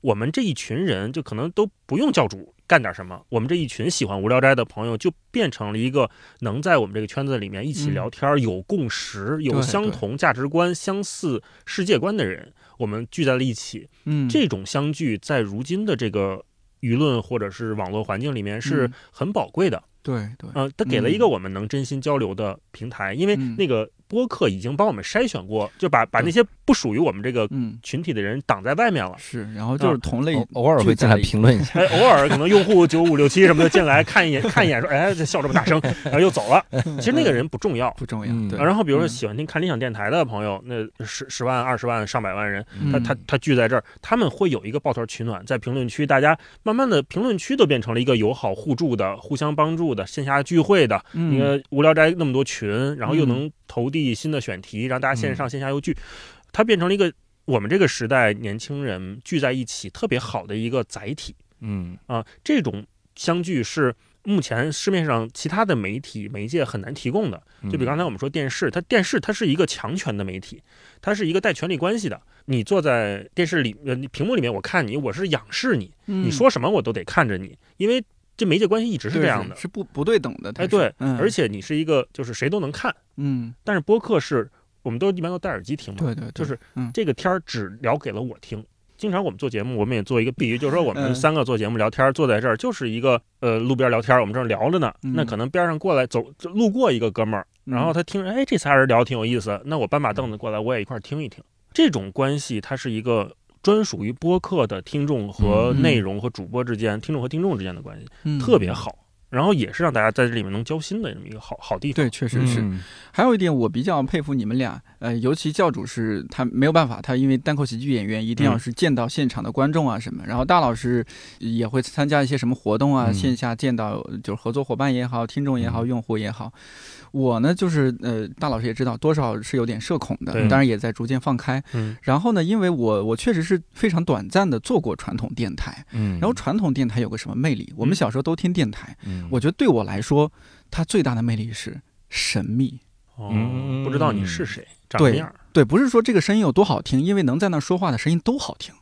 D: 我们这一群人就可能都不用教主干点什么，我们这一群喜欢无聊斋的朋友就变成了一个能在我们这个圈子里面一起聊天、有共识、有相同价值观、相似世界观的人，我们聚在了一起。
A: 嗯，
D: 这种相聚在如今的这个舆论或者是网络环境里面是很宝贵的。
A: 对对，
D: 嗯，他给了一个我们能真心交流的平台，因为那个。播客已经帮我们筛选过，就把把那些不属于我们这个群体的人挡在外面了。
A: 是，然后就是同类
C: 偶尔会进来评论一下，
D: 哎，偶尔可能用户九五六七什么的进来看一眼，看一眼说，哎，这笑这么大声，然后又走了。*laughs* 其实那个人不重要，
A: 不重要。对。
D: 然后比如说喜欢听看理想电台的朋友，那十十万、二十万、上百万人，他他他聚在这儿，他们会有一个抱团取暖，在评论区，大家慢慢的评论区都变成了一个友好互助的、互相帮助的线下聚会的。
A: 你
D: 看无聊斋那么多群，然后又能。投递新的选题，让大家线上线下又聚，它变成了一个我们这个时代年轻人聚在一起特别好的一个载体。
C: 嗯
D: 啊，这种相聚是目前市面上其他的媒体媒介很难提供的。就比刚才我们说电视，它电视它是一个强权的媒体，它是一个带权力关系的。你坐在电视里呃屏幕里面，我看你，我是仰视你，你说什么我都得看着你，因为这媒介关系一直是这样的，
A: 是不不对等的。
D: 哎，对，而且你是一个就是谁都能看。
A: 嗯，
D: 但是播客是我们都一般都戴耳机听嘛，
A: 对对，
D: 就是这个天儿只聊给了我听。经常我们做节目，我们也做一个比喻，就是说我们三个做节目聊天，坐在这儿就是一个呃路边聊天，我们正聊着呢，那可能边上过来走路过一个哥们儿，然后他听着，哎，这仨人聊挺有意思，那我搬把凳子过来，我也一块听一听。这种关系它是一个专属于播客的听众和内容和主播之间，听众和听众之间的关系，特别好。然后也是让大家在这里面能交心的这么一个好好地方。
A: 对，确实是。还有一点，我比较佩服你们俩，呃，尤其教主是他没有办法，他因为单口喜剧演员一定要是见到现场的观众啊什么。然后大老师也会参加一些什么活动啊，线下见到就是合作伙伴也好，听众也好，用户也好。我呢，就是呃，大老师也知道，多少是有点社恐的，当然也在逐渐放开。
D: 嗯。
A: 然后呢，因为我我确实是非常短暂的做过传统电台。
C: 嗯。
A: 然后传统电台有个什么魅力？我们小时候都听电台。
C: 嗯。
A: 我觉得对我来说，它最大的魅力是神秘。
D: 哦。不知道你是谁，长什么样？
A: 对，不是说这个声音有多好听，因为能在那说话的声音都好听。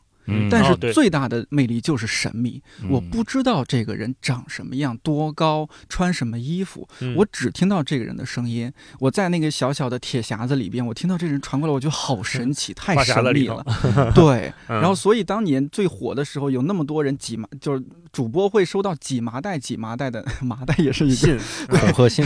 A: 但是最大的魅力就是神秘，我不知道这个人长什么样、多高、穿什么衣服，我只听到这个人的声音。我在那个小小的铁匣子里边，我听到这人传过来，我觉得好神奇，太神秘了。*laughs* *laughs* *laughs* 对，然后所以当年最火的时候，有那么多人挤麻，就是主播会收到挤麻袋、挤麻袋的麻袋，也是一
D: 信，
C: 恐吓信，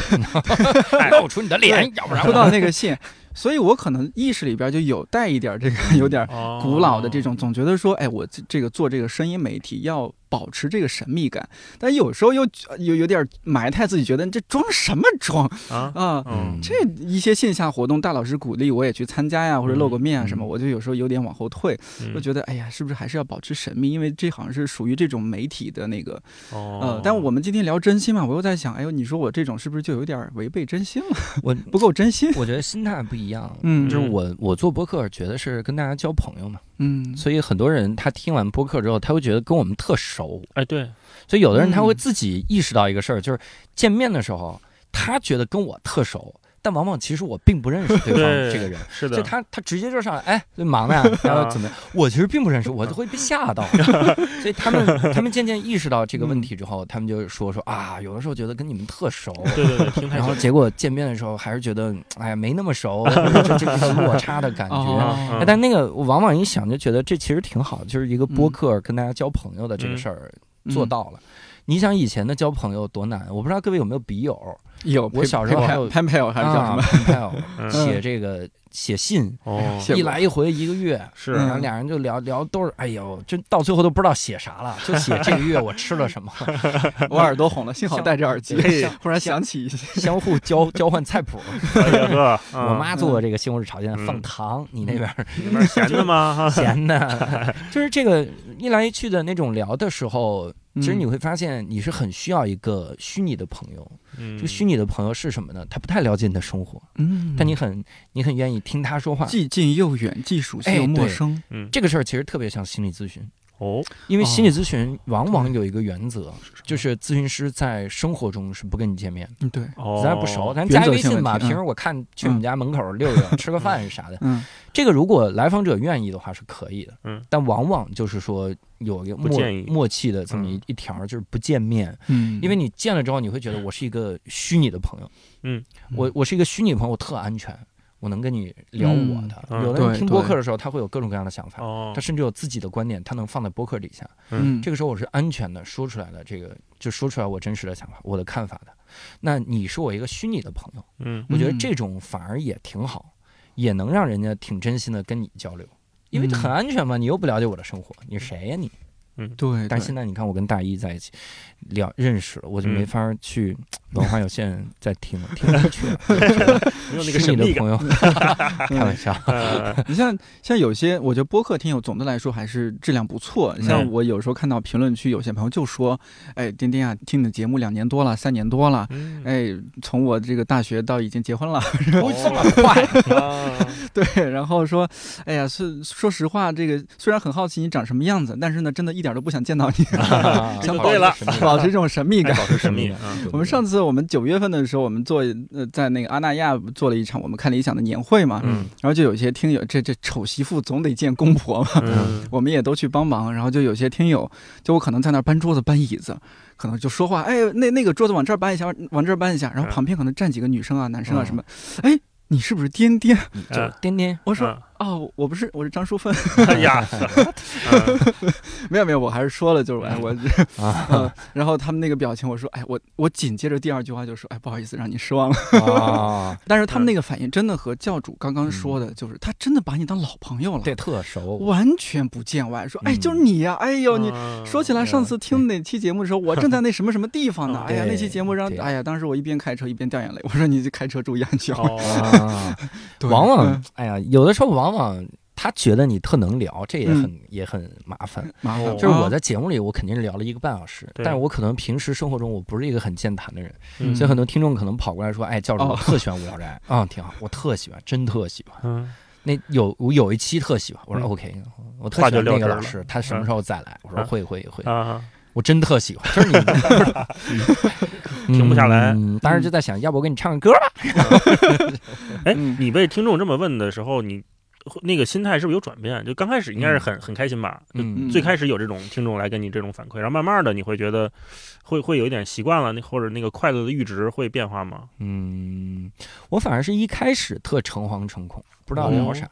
C: 露出你的脸，要不然
A: 收到那个信。所以我可能意识里边就有带一点这个有点古老的这种，总觉得说，哎，我这个做这个声音媒体要。保持这个神秘感，但有时候又有有点埋汰自己，觉得这装什么装
D: 啊
A: 啊！这一些线下活动，大老师鼓励我也去参加呀，或者露个面啊什么，我就有时候有点往后退，就觉得哎呀，是不是还是要保持神秘？因为这好像是属于这种媒体的那个呃。但我们今天聊真心嘛，我又在想，哎呦，你说我这种是不是就有点违背真心了？
C: 我 *laughs*
A: 不够真心。
C: 我觉得心态不一样，
A: 嗯，
C: 就是我我做播客，觉得是跟大家交朋友嘛。
A: 嗯，
C: 所以很多人他听完播客之后，他会觉得跟我们特熟。
D: 哎，对，
C: 所以有的人他会自己意识到一个事儿，就是见面的时候，他觉得跟我特熟。但往往其实我并不认识对方这个人，
D: 是的，
C: 就他他直接就上来，哎，忙呢，*laughs* 然后怎么样？我其实并不认识，我都会被吓到。*laughs* 所以他们他们渐渐意识到这个问题之后，他们就说说啊，有的时候觉得跟你们特熟，
D: 对对对，
C: 然后结果见面的时候还是觉得哎呀没那么熟，这这个落差的感觉。但那个我往往一想就觉得这其实挺好，就是一个播客跟大家交朋友的这个事儿做到了。你想以前的交朋友多难？我不知道各位有没有笔友？
A: 有，
C: 我小时候还有
A: 潘佩友还是叫什么
C: Penpal *laughs* 写这个写信，
D: 哦，
C: 一来一回一个月，
D: 是，
C: 然后俩人就聊聊，都是哎呦，就到最后都不知道写啥了，就写这个月我吃了什么，*laughs*
A: 我耳朵红了，幸好戴着耳机，*laughs* 忽然想起一些，
C: 相互交交换菜谱。*laughs*
D: 我
C: 妈做这个西红柿炒鸡蛋放糖，你那边
D: 那边咸的吗？
C: 咸的，就是这个一来一去的那种聊的时候，其实你会发现你是很需要一个虚拟的朋友。这个虚拟的朋友是什么呢？他不太了解你的生活，嗯，但你很你很愿意听他说话，
A: 既近又远，既熟悉又陌生。
C: 嗯，这个事儿其实特别像心理咨询。哦，因为心理咨询往往有一个原则，就是咨询师在生活中是不跟你见面。
A: 嗯，对，
C: 咱不熟，咱加微信吧。平时我看去我们家门口溜溜，吃个饭啥的。嗯，这个如果来访者愿意的话是可以的。嗯，但往往就是说有一个默默契的这么一一条，就是不见面。嗯，因为你见了之后，你会觉得我是一个虚拟的朋友。嗯，我我是一个虚拟朋友，我特安全。我能跟你聊我的，有的人听播客的时候，他会有各种各样的想法，他甚至有自己的观点，他能放在播客底下。嗯，这个时候我是安全的，说出来的这个就说出来我真实的想法，我的看法的。那你是我一个虚拟的朋友，嗯，我觉得这种反而也挺好，也能让人家挺真心的跟你交流，因为很安全嘛。你又不了解我的生活，你谁呀你？
A: 嗯，对。
C: 但是现在你看，我跟大一在一起聊认识了，我就没法去文化有限再听了，听不去了。*laughs* *laughs*
D: 没有那个神秘
C: 朋友，*laughs* 开玩笑。
A: 你像像有些，我觉得播客听友总的来说还是质量不错。像我有时候看到评论区有些朋友就说：“哎，丁丁啊，听你的节目两年多了，三年多了。哎，从我这个大学到已经结婚了，
C: 这么快。
A: 对，然后说：哎呀，是说实话，这个虽然很好奇你长什么样子，但是呢，真的一。一点都不想见到你，
D: 想对了，
A: 保持这种神秘感，
D: 保持神秘。*laughs*
A: 我们上次我们九月份的时候，我们做呃在那个阿那亚做了一场我们看理想的年会嘛，嗯，然后就有些听友，这这丑媳妇总得见公婆嘛，嗯，我们也都去帮忙，然后就有些听友，就我可能在那搬桌子搬椅子，可能就说话，哎，那那个桌子往这儿搬一下，往这儿搬一下，然后旁边可能站几个女生啊、男生啊什么，哎。你是不是颠颠？
C: 就颠颠。
A: 我说哦，我不是，我是张淑芬。*laughs* 哎呀 *laughs* *laughs* 没有没有，我还是说了，就是哎我啊，然后他们那个表情，我说哎我我紧接着第二句话就说哎不好意思让你失望了啊。但是他们那个反应真的和教主刚刚说的，就是他真的把你当老朋友了，
C: 对，特熟，
A: 完全不见外。说哎就是你呀，哎呦你说起来上次听哪期节目的时候，我正在那什么什么地方呢？哎呀那期节目让哎呀当时我一边开车一边掉眼泪。我说你就开车注意安全。
C: 啊，往往哎呀，有的时候往往他觉得你特能聊，这也很也很麻烦。
A: 麻烦
C: 就是我在节目里，我肯定是聊了一个半小时，但是我可能平时生活中我不是一个很健谈的人，所以很多听众可能跑过来说：“哎，教授，我特喜欢无聊斋啊，挺好，我特喜欢，真特喜欢。”嗯，那有我有一期特喜欢，我说 OK，我特喜欢那个老师，他什么时候再来？我说会会会啊。我真特喜欢，就是
D: 你 *laughs* *laughs* 停不下来。
C: 当时就在想，要不我给你唱个歌吧？*laughs*
D: 哎，你被听众这么问的时候，你那个心态是不是有转变？就刚开始应该是很很开心吧？嗯，最开始有这种听众来跟你这种反馈，然后慢慢的你会觉得会会有一点习惯了，那或者那个快乐的阈值会变化吗？
C: 嗯，我反而是一开始特诚惶诚恐，不知道聊啥，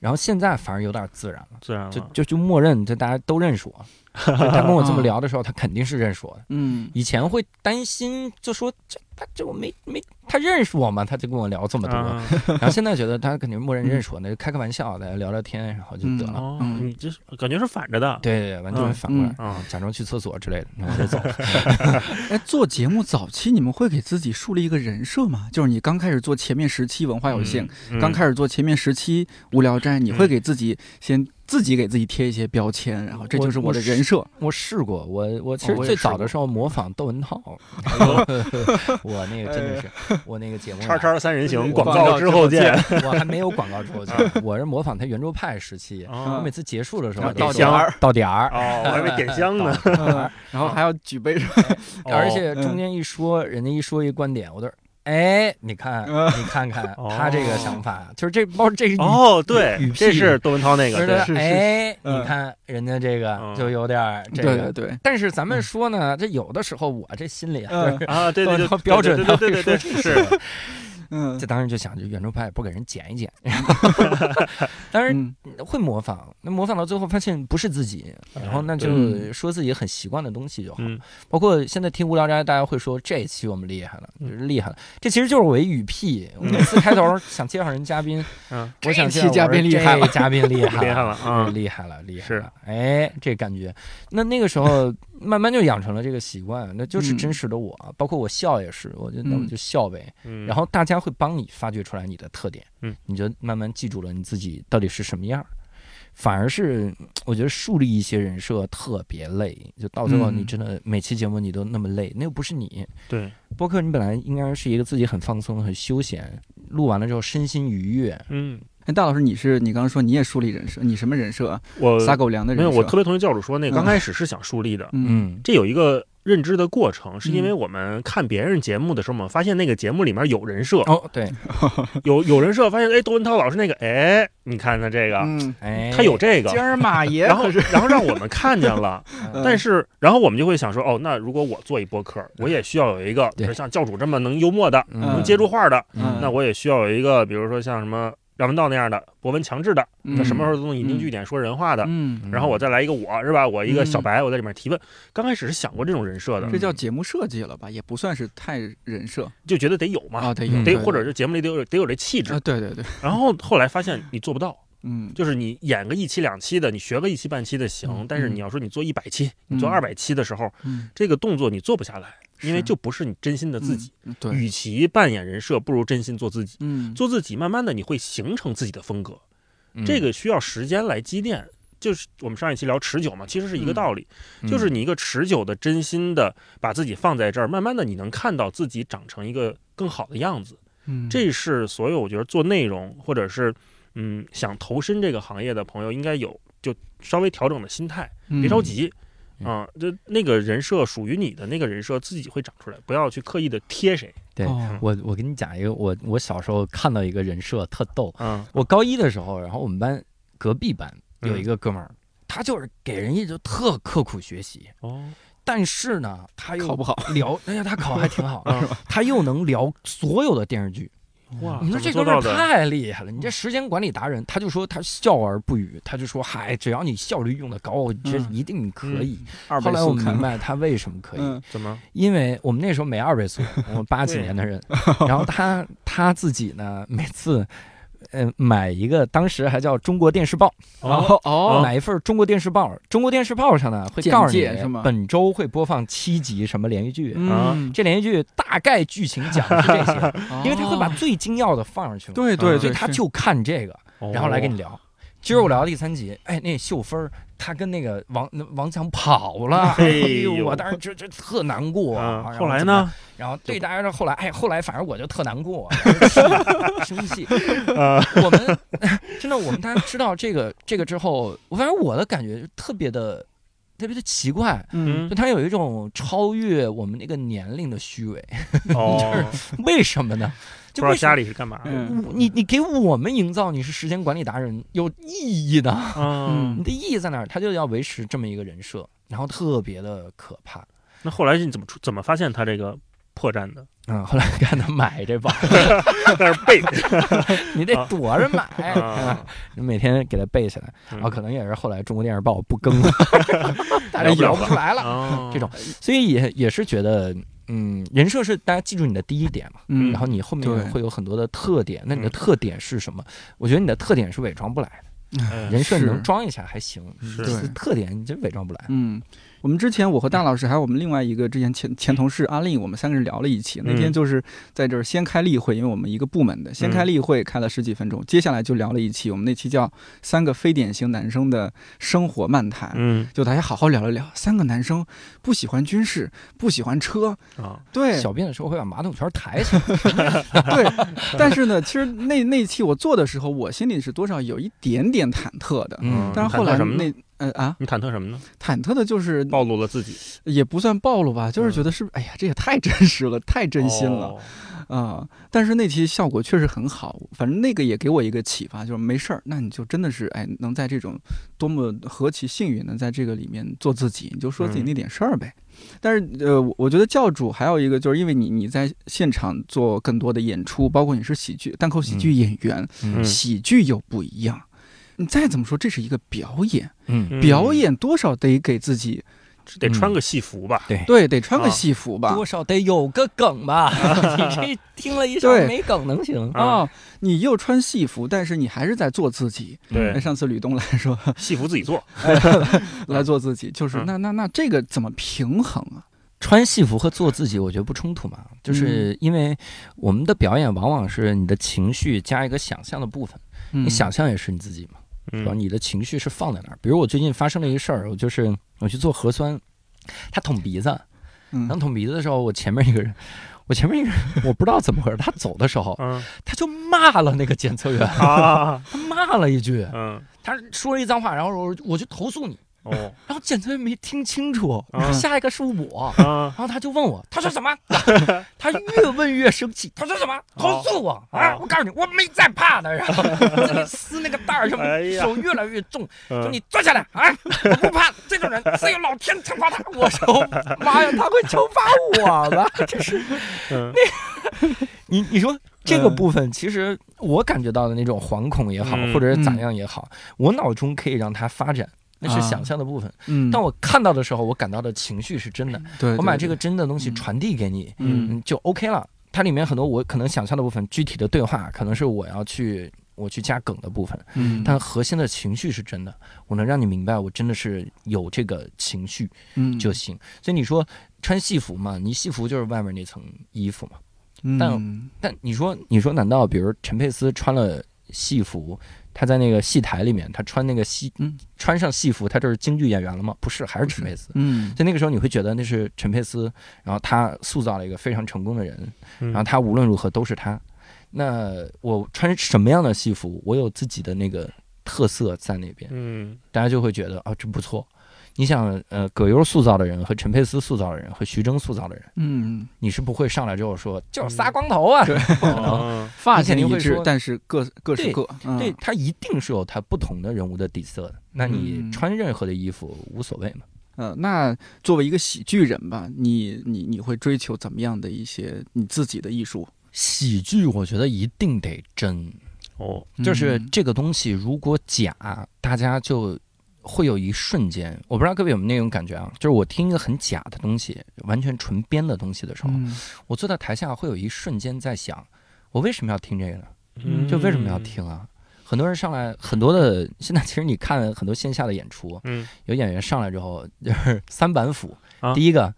C: 然后现在反而有点自然了，
D: 自然了，
C: 就就就默认，就大家都认识我。*laughs* 他跟我这么聊的时候，他肯定是认识我的。嗯，以前会担心，就说这他就我没没他认识我吗？他就跟我聊这么多。*laughs* 然后现在觉得他肯定默认认识我，*laughs* 那就开个玩笑，大家聊聊天，然后就得了。
D: 嗯，你这感觉是反着的。
C: 对对，完全是反过来，假装去厕所之类的，*laughs* 然后就走了。
A: 哎，做节目早期你们会给自己树立一个人设吗？就是你刚开始做前面十期文化有限，刚开始做前面十期无聊斋，你会给自己先。自己给自己贴一些标签，然后这就是我的人设。
C: 我试过，我我其实最早的时候模仿窦文涛，*laughs* 我那个真的是我那个节目
D: 叉叉三人行广告之后见，*laughs*
C: 我还没有广告之后见，*laughs* 我是模仿他圆桌派时期，我每次结束的时候到
D: 点香
C: 到点儿，
D: 哦，我还没点香呢，
A: 然后还要举杯，
C: 而且中间一说，人家一说一观点，我都。哎，你看，你看看他这个想法，就是这包这是
D: 哦，对，这是窦文涛那个，
C: 对，哎，你看人家这个就有点这个，
A: 对。
C: 但是咱们说呢，这有的时候我这心里
D: 啊，对对对，*laughs*
C: 标准
D: 对对对对是。
C: 嗯，这当时就想着圆桌派不给人剪一剪，*laughs* 当然会模仿，那模仿到最后发现不是自己，然后那就说自己很习惯的东西就好。包括现在听无聊斋，大家会说这期我们厉害了，就是厉害了。这其实就是我一语屁，我每次开头想介绍人嘉宾，*laughs* 嗯，我想
A: 期嘉宾厉害，
C: 嘉宾厉害，*laughs*
D: 厉害了，
C: 嗯，厉害了，厉害了，哎，这感觉，那那个时候。慢慢就养成了这个习惯，那就是真实的我。包括我笑也是，我就那我就笑呗。然后大家会帮你发掘出来你的特点，嗯，你就慢慢记住了你自己到底是什么样。反而是我觉得树立一些人设特别累，就到最后你真的每期节目你都那么累，那又不是你。
D: 对，
C: 播客你本来应该是一个自己很放松、很休闲，录完了之后身心愉悦。
A: 嗯。哎，大老师，你是你刚刚说你也树立人设，你什么人设？
D: 我
A: 撒狗粮的人
D: 设。没有，我特别同意教主说那个，刚开始是想树立的。嗯，这有一个认知的过程，是因为我们看别人节目的时候，我们发现那个节目里面有人设。
C: 哦，对，*laughs*
D: 有有人设，发现哎，窦文涛老师那个，哎，你看他这个，哎，他有这个。
A: 今儿马爷，*laughs*
D: 然后然后让我们看见了，*laughs* 但是然后我们就会想说，哦，那如果我做一播客，我也需要有一个，比如像教主这么能幽默的，能接住话的，那我也需要有一个，比如说像什么。梁文道那样的博文强制的，他什么时候都能引经据典说人话的，然后我再来一个我是吧？我一个小白，我在里面提问。刚开始是想过这种人设的，
A: 这叫节目设计了吧？也不算是太人设，
D: 就觉得得有嘛，
A: 啊得有，
D: 得或者是节目里得有得有这气质。
A: 对对对。
D: 然后后来发现你做不到，嗯，就是你演个一期两期的，你学个一期半期的行，但是你要说你做一百期，你做二百期的时候，这个动作你做不下来。因为就不是你真心的自己，
A: 对，
D: 与其扮演人设，不如真心做自己。嗯，做自己，慢慢的你会形成自己的风格，这个需要时间来积淀。就是我们上一期聊持久嘛，其实是一个道理，就是你一个持久的、真心的把自己放在这儿，慢慢的你能看到自己长成一个更好的样子。嗯，这是所有我觉得做内容或者是嗯想投身这个行业的朋友应该有就稍微调整的心态，别着急。啊，就那个人设属于你的那个人设自己会长出来，不要去刻意的贴谁。
C: 对我，我跟你讲一个，我我小时候看到一个人设特逗。嗯，我高一的时候，然后我们班隔壁班有一个哥们儿，他就是给人家就特刻苦学习。哦，但是呢，他又
A: 考不好，
C: 聊，哎呀，他考还挺好，*laughs* *laughs* 他又能聊所有的电视剧。
D: 哇！
C: 你说这哥们太厉害了，你这时间管理达人，他就说他笑而不语，他就说嗨，只要你效率用的高，这一定可以。后来我明白他为什么可以，
D: 怎么？
C: 因为我们那时候没二倍速，我们八几年的人，*laughs* 然后他他自己呢，每次。呃，买一个，当时还叫《中国电视报》，然后哦，买一份《中国电视报》，《中国电视报》上呢会告诉你本周会播放七集什么连续剧嗯，这连续剧大概剧情讲的是这些，*laughs* 因为他会把最精要的放上去嘛，
A: 对对，
C: 所以他就看这个，然后来跟你聊。今儿我聊第三集，哎，那秀芬儿她跟那个王王强跑了，哎呦，我当时这这特难过。
D: 后来呢？
C: 然后对大家说，后来哎，后来反正我就特难过，*laughs* 生气。我们 *laughs* 真的，我们大家知道这个这个之后，我反正我的感觉就特别的特别的奇怪，嗯，就他有一种超越我们那个年龄的虚伪，*laughs* 就是为什么呢？
D: 不知道家里是干嘛？
C: 你你给我们营造你是时间管理达人有意义的，嗯，*laughs* 你的意义在哪儿？他就要维持这么一个人设，然后特别的可怕。
D: 那后来你怎么出？怎么发现他这个破绽的？*laughs*
C: 嗯，后来看他买这包，
D: 但是背，*laughs*
C: 你得躲着买，你每天给他背起来。然后可能也是后来中国电视报不更了，大家摇不出来了。这种，所以也也是觉得。嗯，人设是大家记住你的第一点嘛，嗯，然后你后面会有很多的特点，那你的特点是什么？我觉得你的特点是伪装不来的，人设能装一下还行，是。特点你真伪装不来，
A: 嗯。我们之前，我和大老师还有我们另外一个之前前前同事阿令，我们三个人聊了一期。那天就是在这儿先开例会，因为我们一个部门的先开例会，开了十几分钟。接下来就聊了一期，我们那期叫《三个非典型男生的生活漫谈》。嗯，就大家好好聊了聊。三个男生不喜欢军事，不喜欢车啊。对，
C: 小便的时候会把马桶圈抬起来。*laughs*
A: 对，但是呢，其实那那期我做的时候，我心里是多少有一点点忐忑的。嗯，但是后来那。呃啊，
D: 你忐忑什么呢？
A: 忐忑的就是
D: 暴露了自己，
A: 也不算暴露吧，就是觉得是，哎呀，这也太真实了，太真心了。啊！但是那期效果确实很好，反正那个也给我一个启发，就是没事儿，那你就真的是哎，能在这种多么何其幸运，能在这个里面做自己，你就说自己那点事儿呗。但是呃，我觉得教主还有一个，就是因为你你在现场做更多的演出，包括你是喜剧单口喜剧演员，喜剧又不一样。你再怎么说，这是一个表演，嗯，表演多少得给自己。
D: 得穿个戏服吧？
C: 对
A: 对，得穿个戏服吧，
C: 多少得有个梗吧？*laughs* 你这听了一首没梗能行
A: 啊？你又穿戏服，但是你还是在做自己。
D: 对，
A: 上次吕东来说，*laughs*
D: 戏服自己做，*laughs*
A: 来做自己，就是那那那这个怎么平衡啊？
C: 穿戏服和做自己，我觉得不冲突嘛，就是因为我们的表演往往是你的情绪加一个想象的部分，你想象也是你自己嘛。主要你的情绪是放在那儿。比如我最近发生了一个事儿，我就是我去做核酸，他捅鼻子，然后捅鼻子的时候，我前面一个人，我前面一个人，我不知道怎么回事，他走的时候，他就骂了那个检测员，他骂了一句，他说了一脏话，然后我我就投诉你。哦，然后检测员没听清楚，下一个是我，然后他就问我，他说什么？*laughs* 他越问越生气，他说什么？投诉我啊！我告诉你，我没在怕的。然后 *laughs* 在那撕那个袋儿，手越来越重，说你坐下来啊！我不怕这种人，只有老天惩罚他。*laughs* 我说妈呀，他会惩罚我吗？这是那，你你说这个部分，其实我感觉到的那种惶恐也好，或者是咋样也好，我脑中可以让它发展。那是想象的部分，嗯，当我看到的时候，我感到的情绪是真的。
A: 对，
C: 我把这个真的东西传递给你，嗯，就 OK 了。它里面很多我可能想象的部分，具体的对话可能是我要去我去加梗的部分，嗯，但核心的情绪是真的，我能让你明白，我真的是有这个情绪，嗯，就行。所以你说穿戏服嘛，你戏服就是外面那层衣服嘛，但但你说你说难道比如陈佩斯穿了戏服？他在那个戏台里面，他穿那个戏，穿上戏服，他就是京剧演员了吗？不是，还是陈佩斯。嗯，在那个时候，你会觉得那是陈佩斯，然后他塑造了一个非常成功的人，然后他无论如何都是他。那我穿什么样的戏服，我有自己的那个特色在那边，嗯，大家就会觉得啊，这不错。你想，呃，葛优塑造的人和陈佩斯塑造的人和徐峥塑造的人，嗯，你是不会上来之后说就是仨光头啊，*laughs* 不可能，
A: 发型一致，但是各各是各，
C: 对他一定是有他不同的人物的底色的。那你穿任何的衣服无所谓嘛？
A: 嗯，那作为一个喜剧人吧，你你你会追求怎么样的一些你自己的艺术？
C: 喜剧我觉得一定得真哦，就是这个东西如果假，大家就。会有一瞬间，我不知道各位有没有那种感觉啊，就是我听一个很假的东西，完全纯编的东西的时候，我坐在台下会有一瞬间在想，我为什么要听这个呢？就为什么要听啊？很多人上来，很多的现在其实你看很多线下的演出，有演员上来之后就是三板斧，第一个。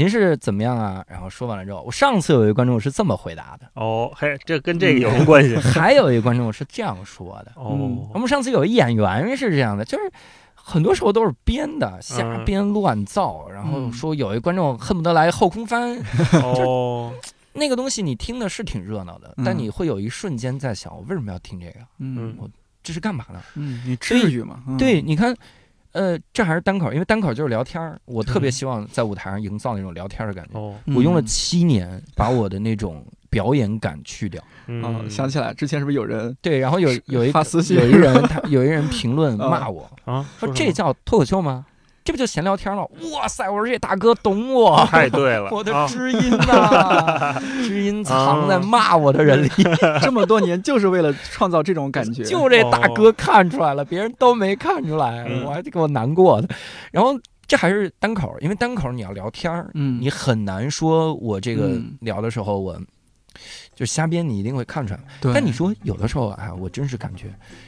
C: 您是怎么样啊？然后说完了之后，我上次有一个观众是这么回答的。
D: 哦，嘿，这跟这个有什么关系？*laughs*
C: 还有一个观众是这样说的。哦，我们上次有一演员是这样的，就是很多时候都是编的，瞎编乱造。然后说有一观众恨不得来后空翻。哦，*laughs* 那个东西你听的是挺热闹的，但你会有一瞬间在想，我为什么要听这个？嗯，我这是干嘛呢？
A: 嗯，你至于吗？
C: 对，你看。呃，这还是单口，因为单口就是聊天儿。我特别希望在舞台上营造那种聊天的感觉。我用了七年把我的那种表演感去掉。
A: 嗯，想起来之前是不是有人
C: 对？然后有有一
A: 发私信，
C: 有一人他有一人评论骂我 *laughs* 啊，说这叫脱口秀吗？这不就闲聊天吗？哇塞！我说这大哥懂我，
D: 太对了，*laughs*
C: 我的知音呐，*laughs* 知音藏在骂我的人里，*laughs*
A: 这么多年就是为了创造这种感觉。
C: 就这大哥看出来了，别人都没看出来，我还得给我难过的。然后这还是单口，因为单口你要聊天儿，嗯，你很难说我这个聊的时候我就瞎编，你一定会看出来。但你说有的时候啊，我真是感觉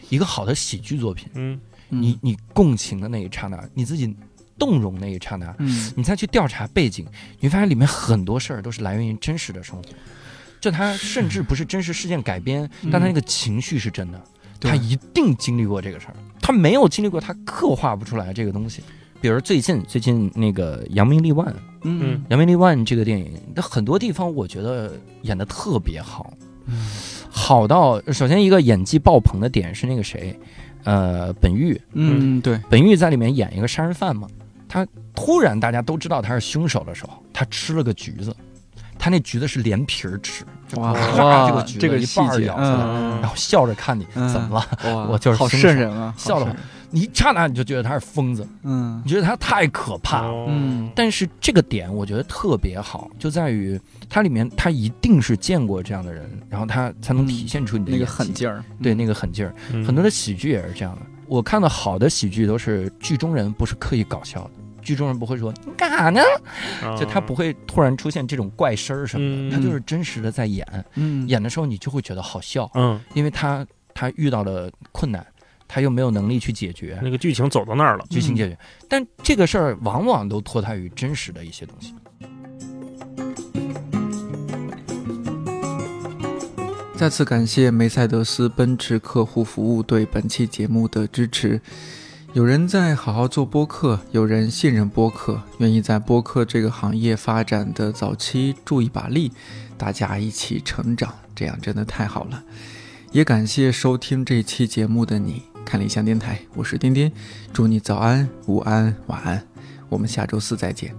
C: 一个好的喜剧作品，嗯。你你共情的那一刹那，你自己动容那一刹那，嗯，你再去调查背景，你会发现里面很多事儿都是来源于真实的生活，就他甚至不是真实事件改编，但他那个情绪是真的，他一定经历过这个事儿，他没有经历过，他刻画不出来这个东西。比如最近最近那个《扬名立万》，嗯，《扬名立万》这个电影，那很多地方我觉得演的特别好，好到首先一个演技爆棚的点是那个谁。呃，本玉，
E: 嗯，对，
C: 本玉在里面演一个杀人犯嘛，他突然大家都知道他是凶手的时候，他吃了个橘子，他那橘子是连皮儿吃，哇，这个这个一半咬下来，然后笑着看你，怎么了？我就是
E: 好瘆人啊，
C: 笑了。你一刹那你就觉得他是疯子，嗯，你觉得他太可怕了，嗯。但是这个点我觉得特别好，就在于它里面他一定是见过这样的人，然后他才能体现出你的
E: 那个狠劲儿，
C: 对那个狠劲儿。很多的喜剧也是这样的，我看到好的喜剧都是剧中人不是刻意搞笑的，剧中人不会说你干啥呢，就他不会突然出现这种怪声儿什么的，他就是真实的在演，嗯，演的时候你就会觉得好笑，嗯，因为他他遇到了困难。他又没有能力去解决，
D: 那个剧情走到那儿了，
C: 剧情解决，但这个事儿往往都脱胎于真实的一些东西。
A: 再次感谢梅赛德斯奔驰客户服务对本期节目的支持。有人在好好做播客，有人信任播客，愿意在播客这个行业发展的早期助一把力，大家一起成长，这样真的太好了。也感谢收听这期节目的你。看理想电台，我是丁丁，祝你早安、午安、晚安，我们下周四再见。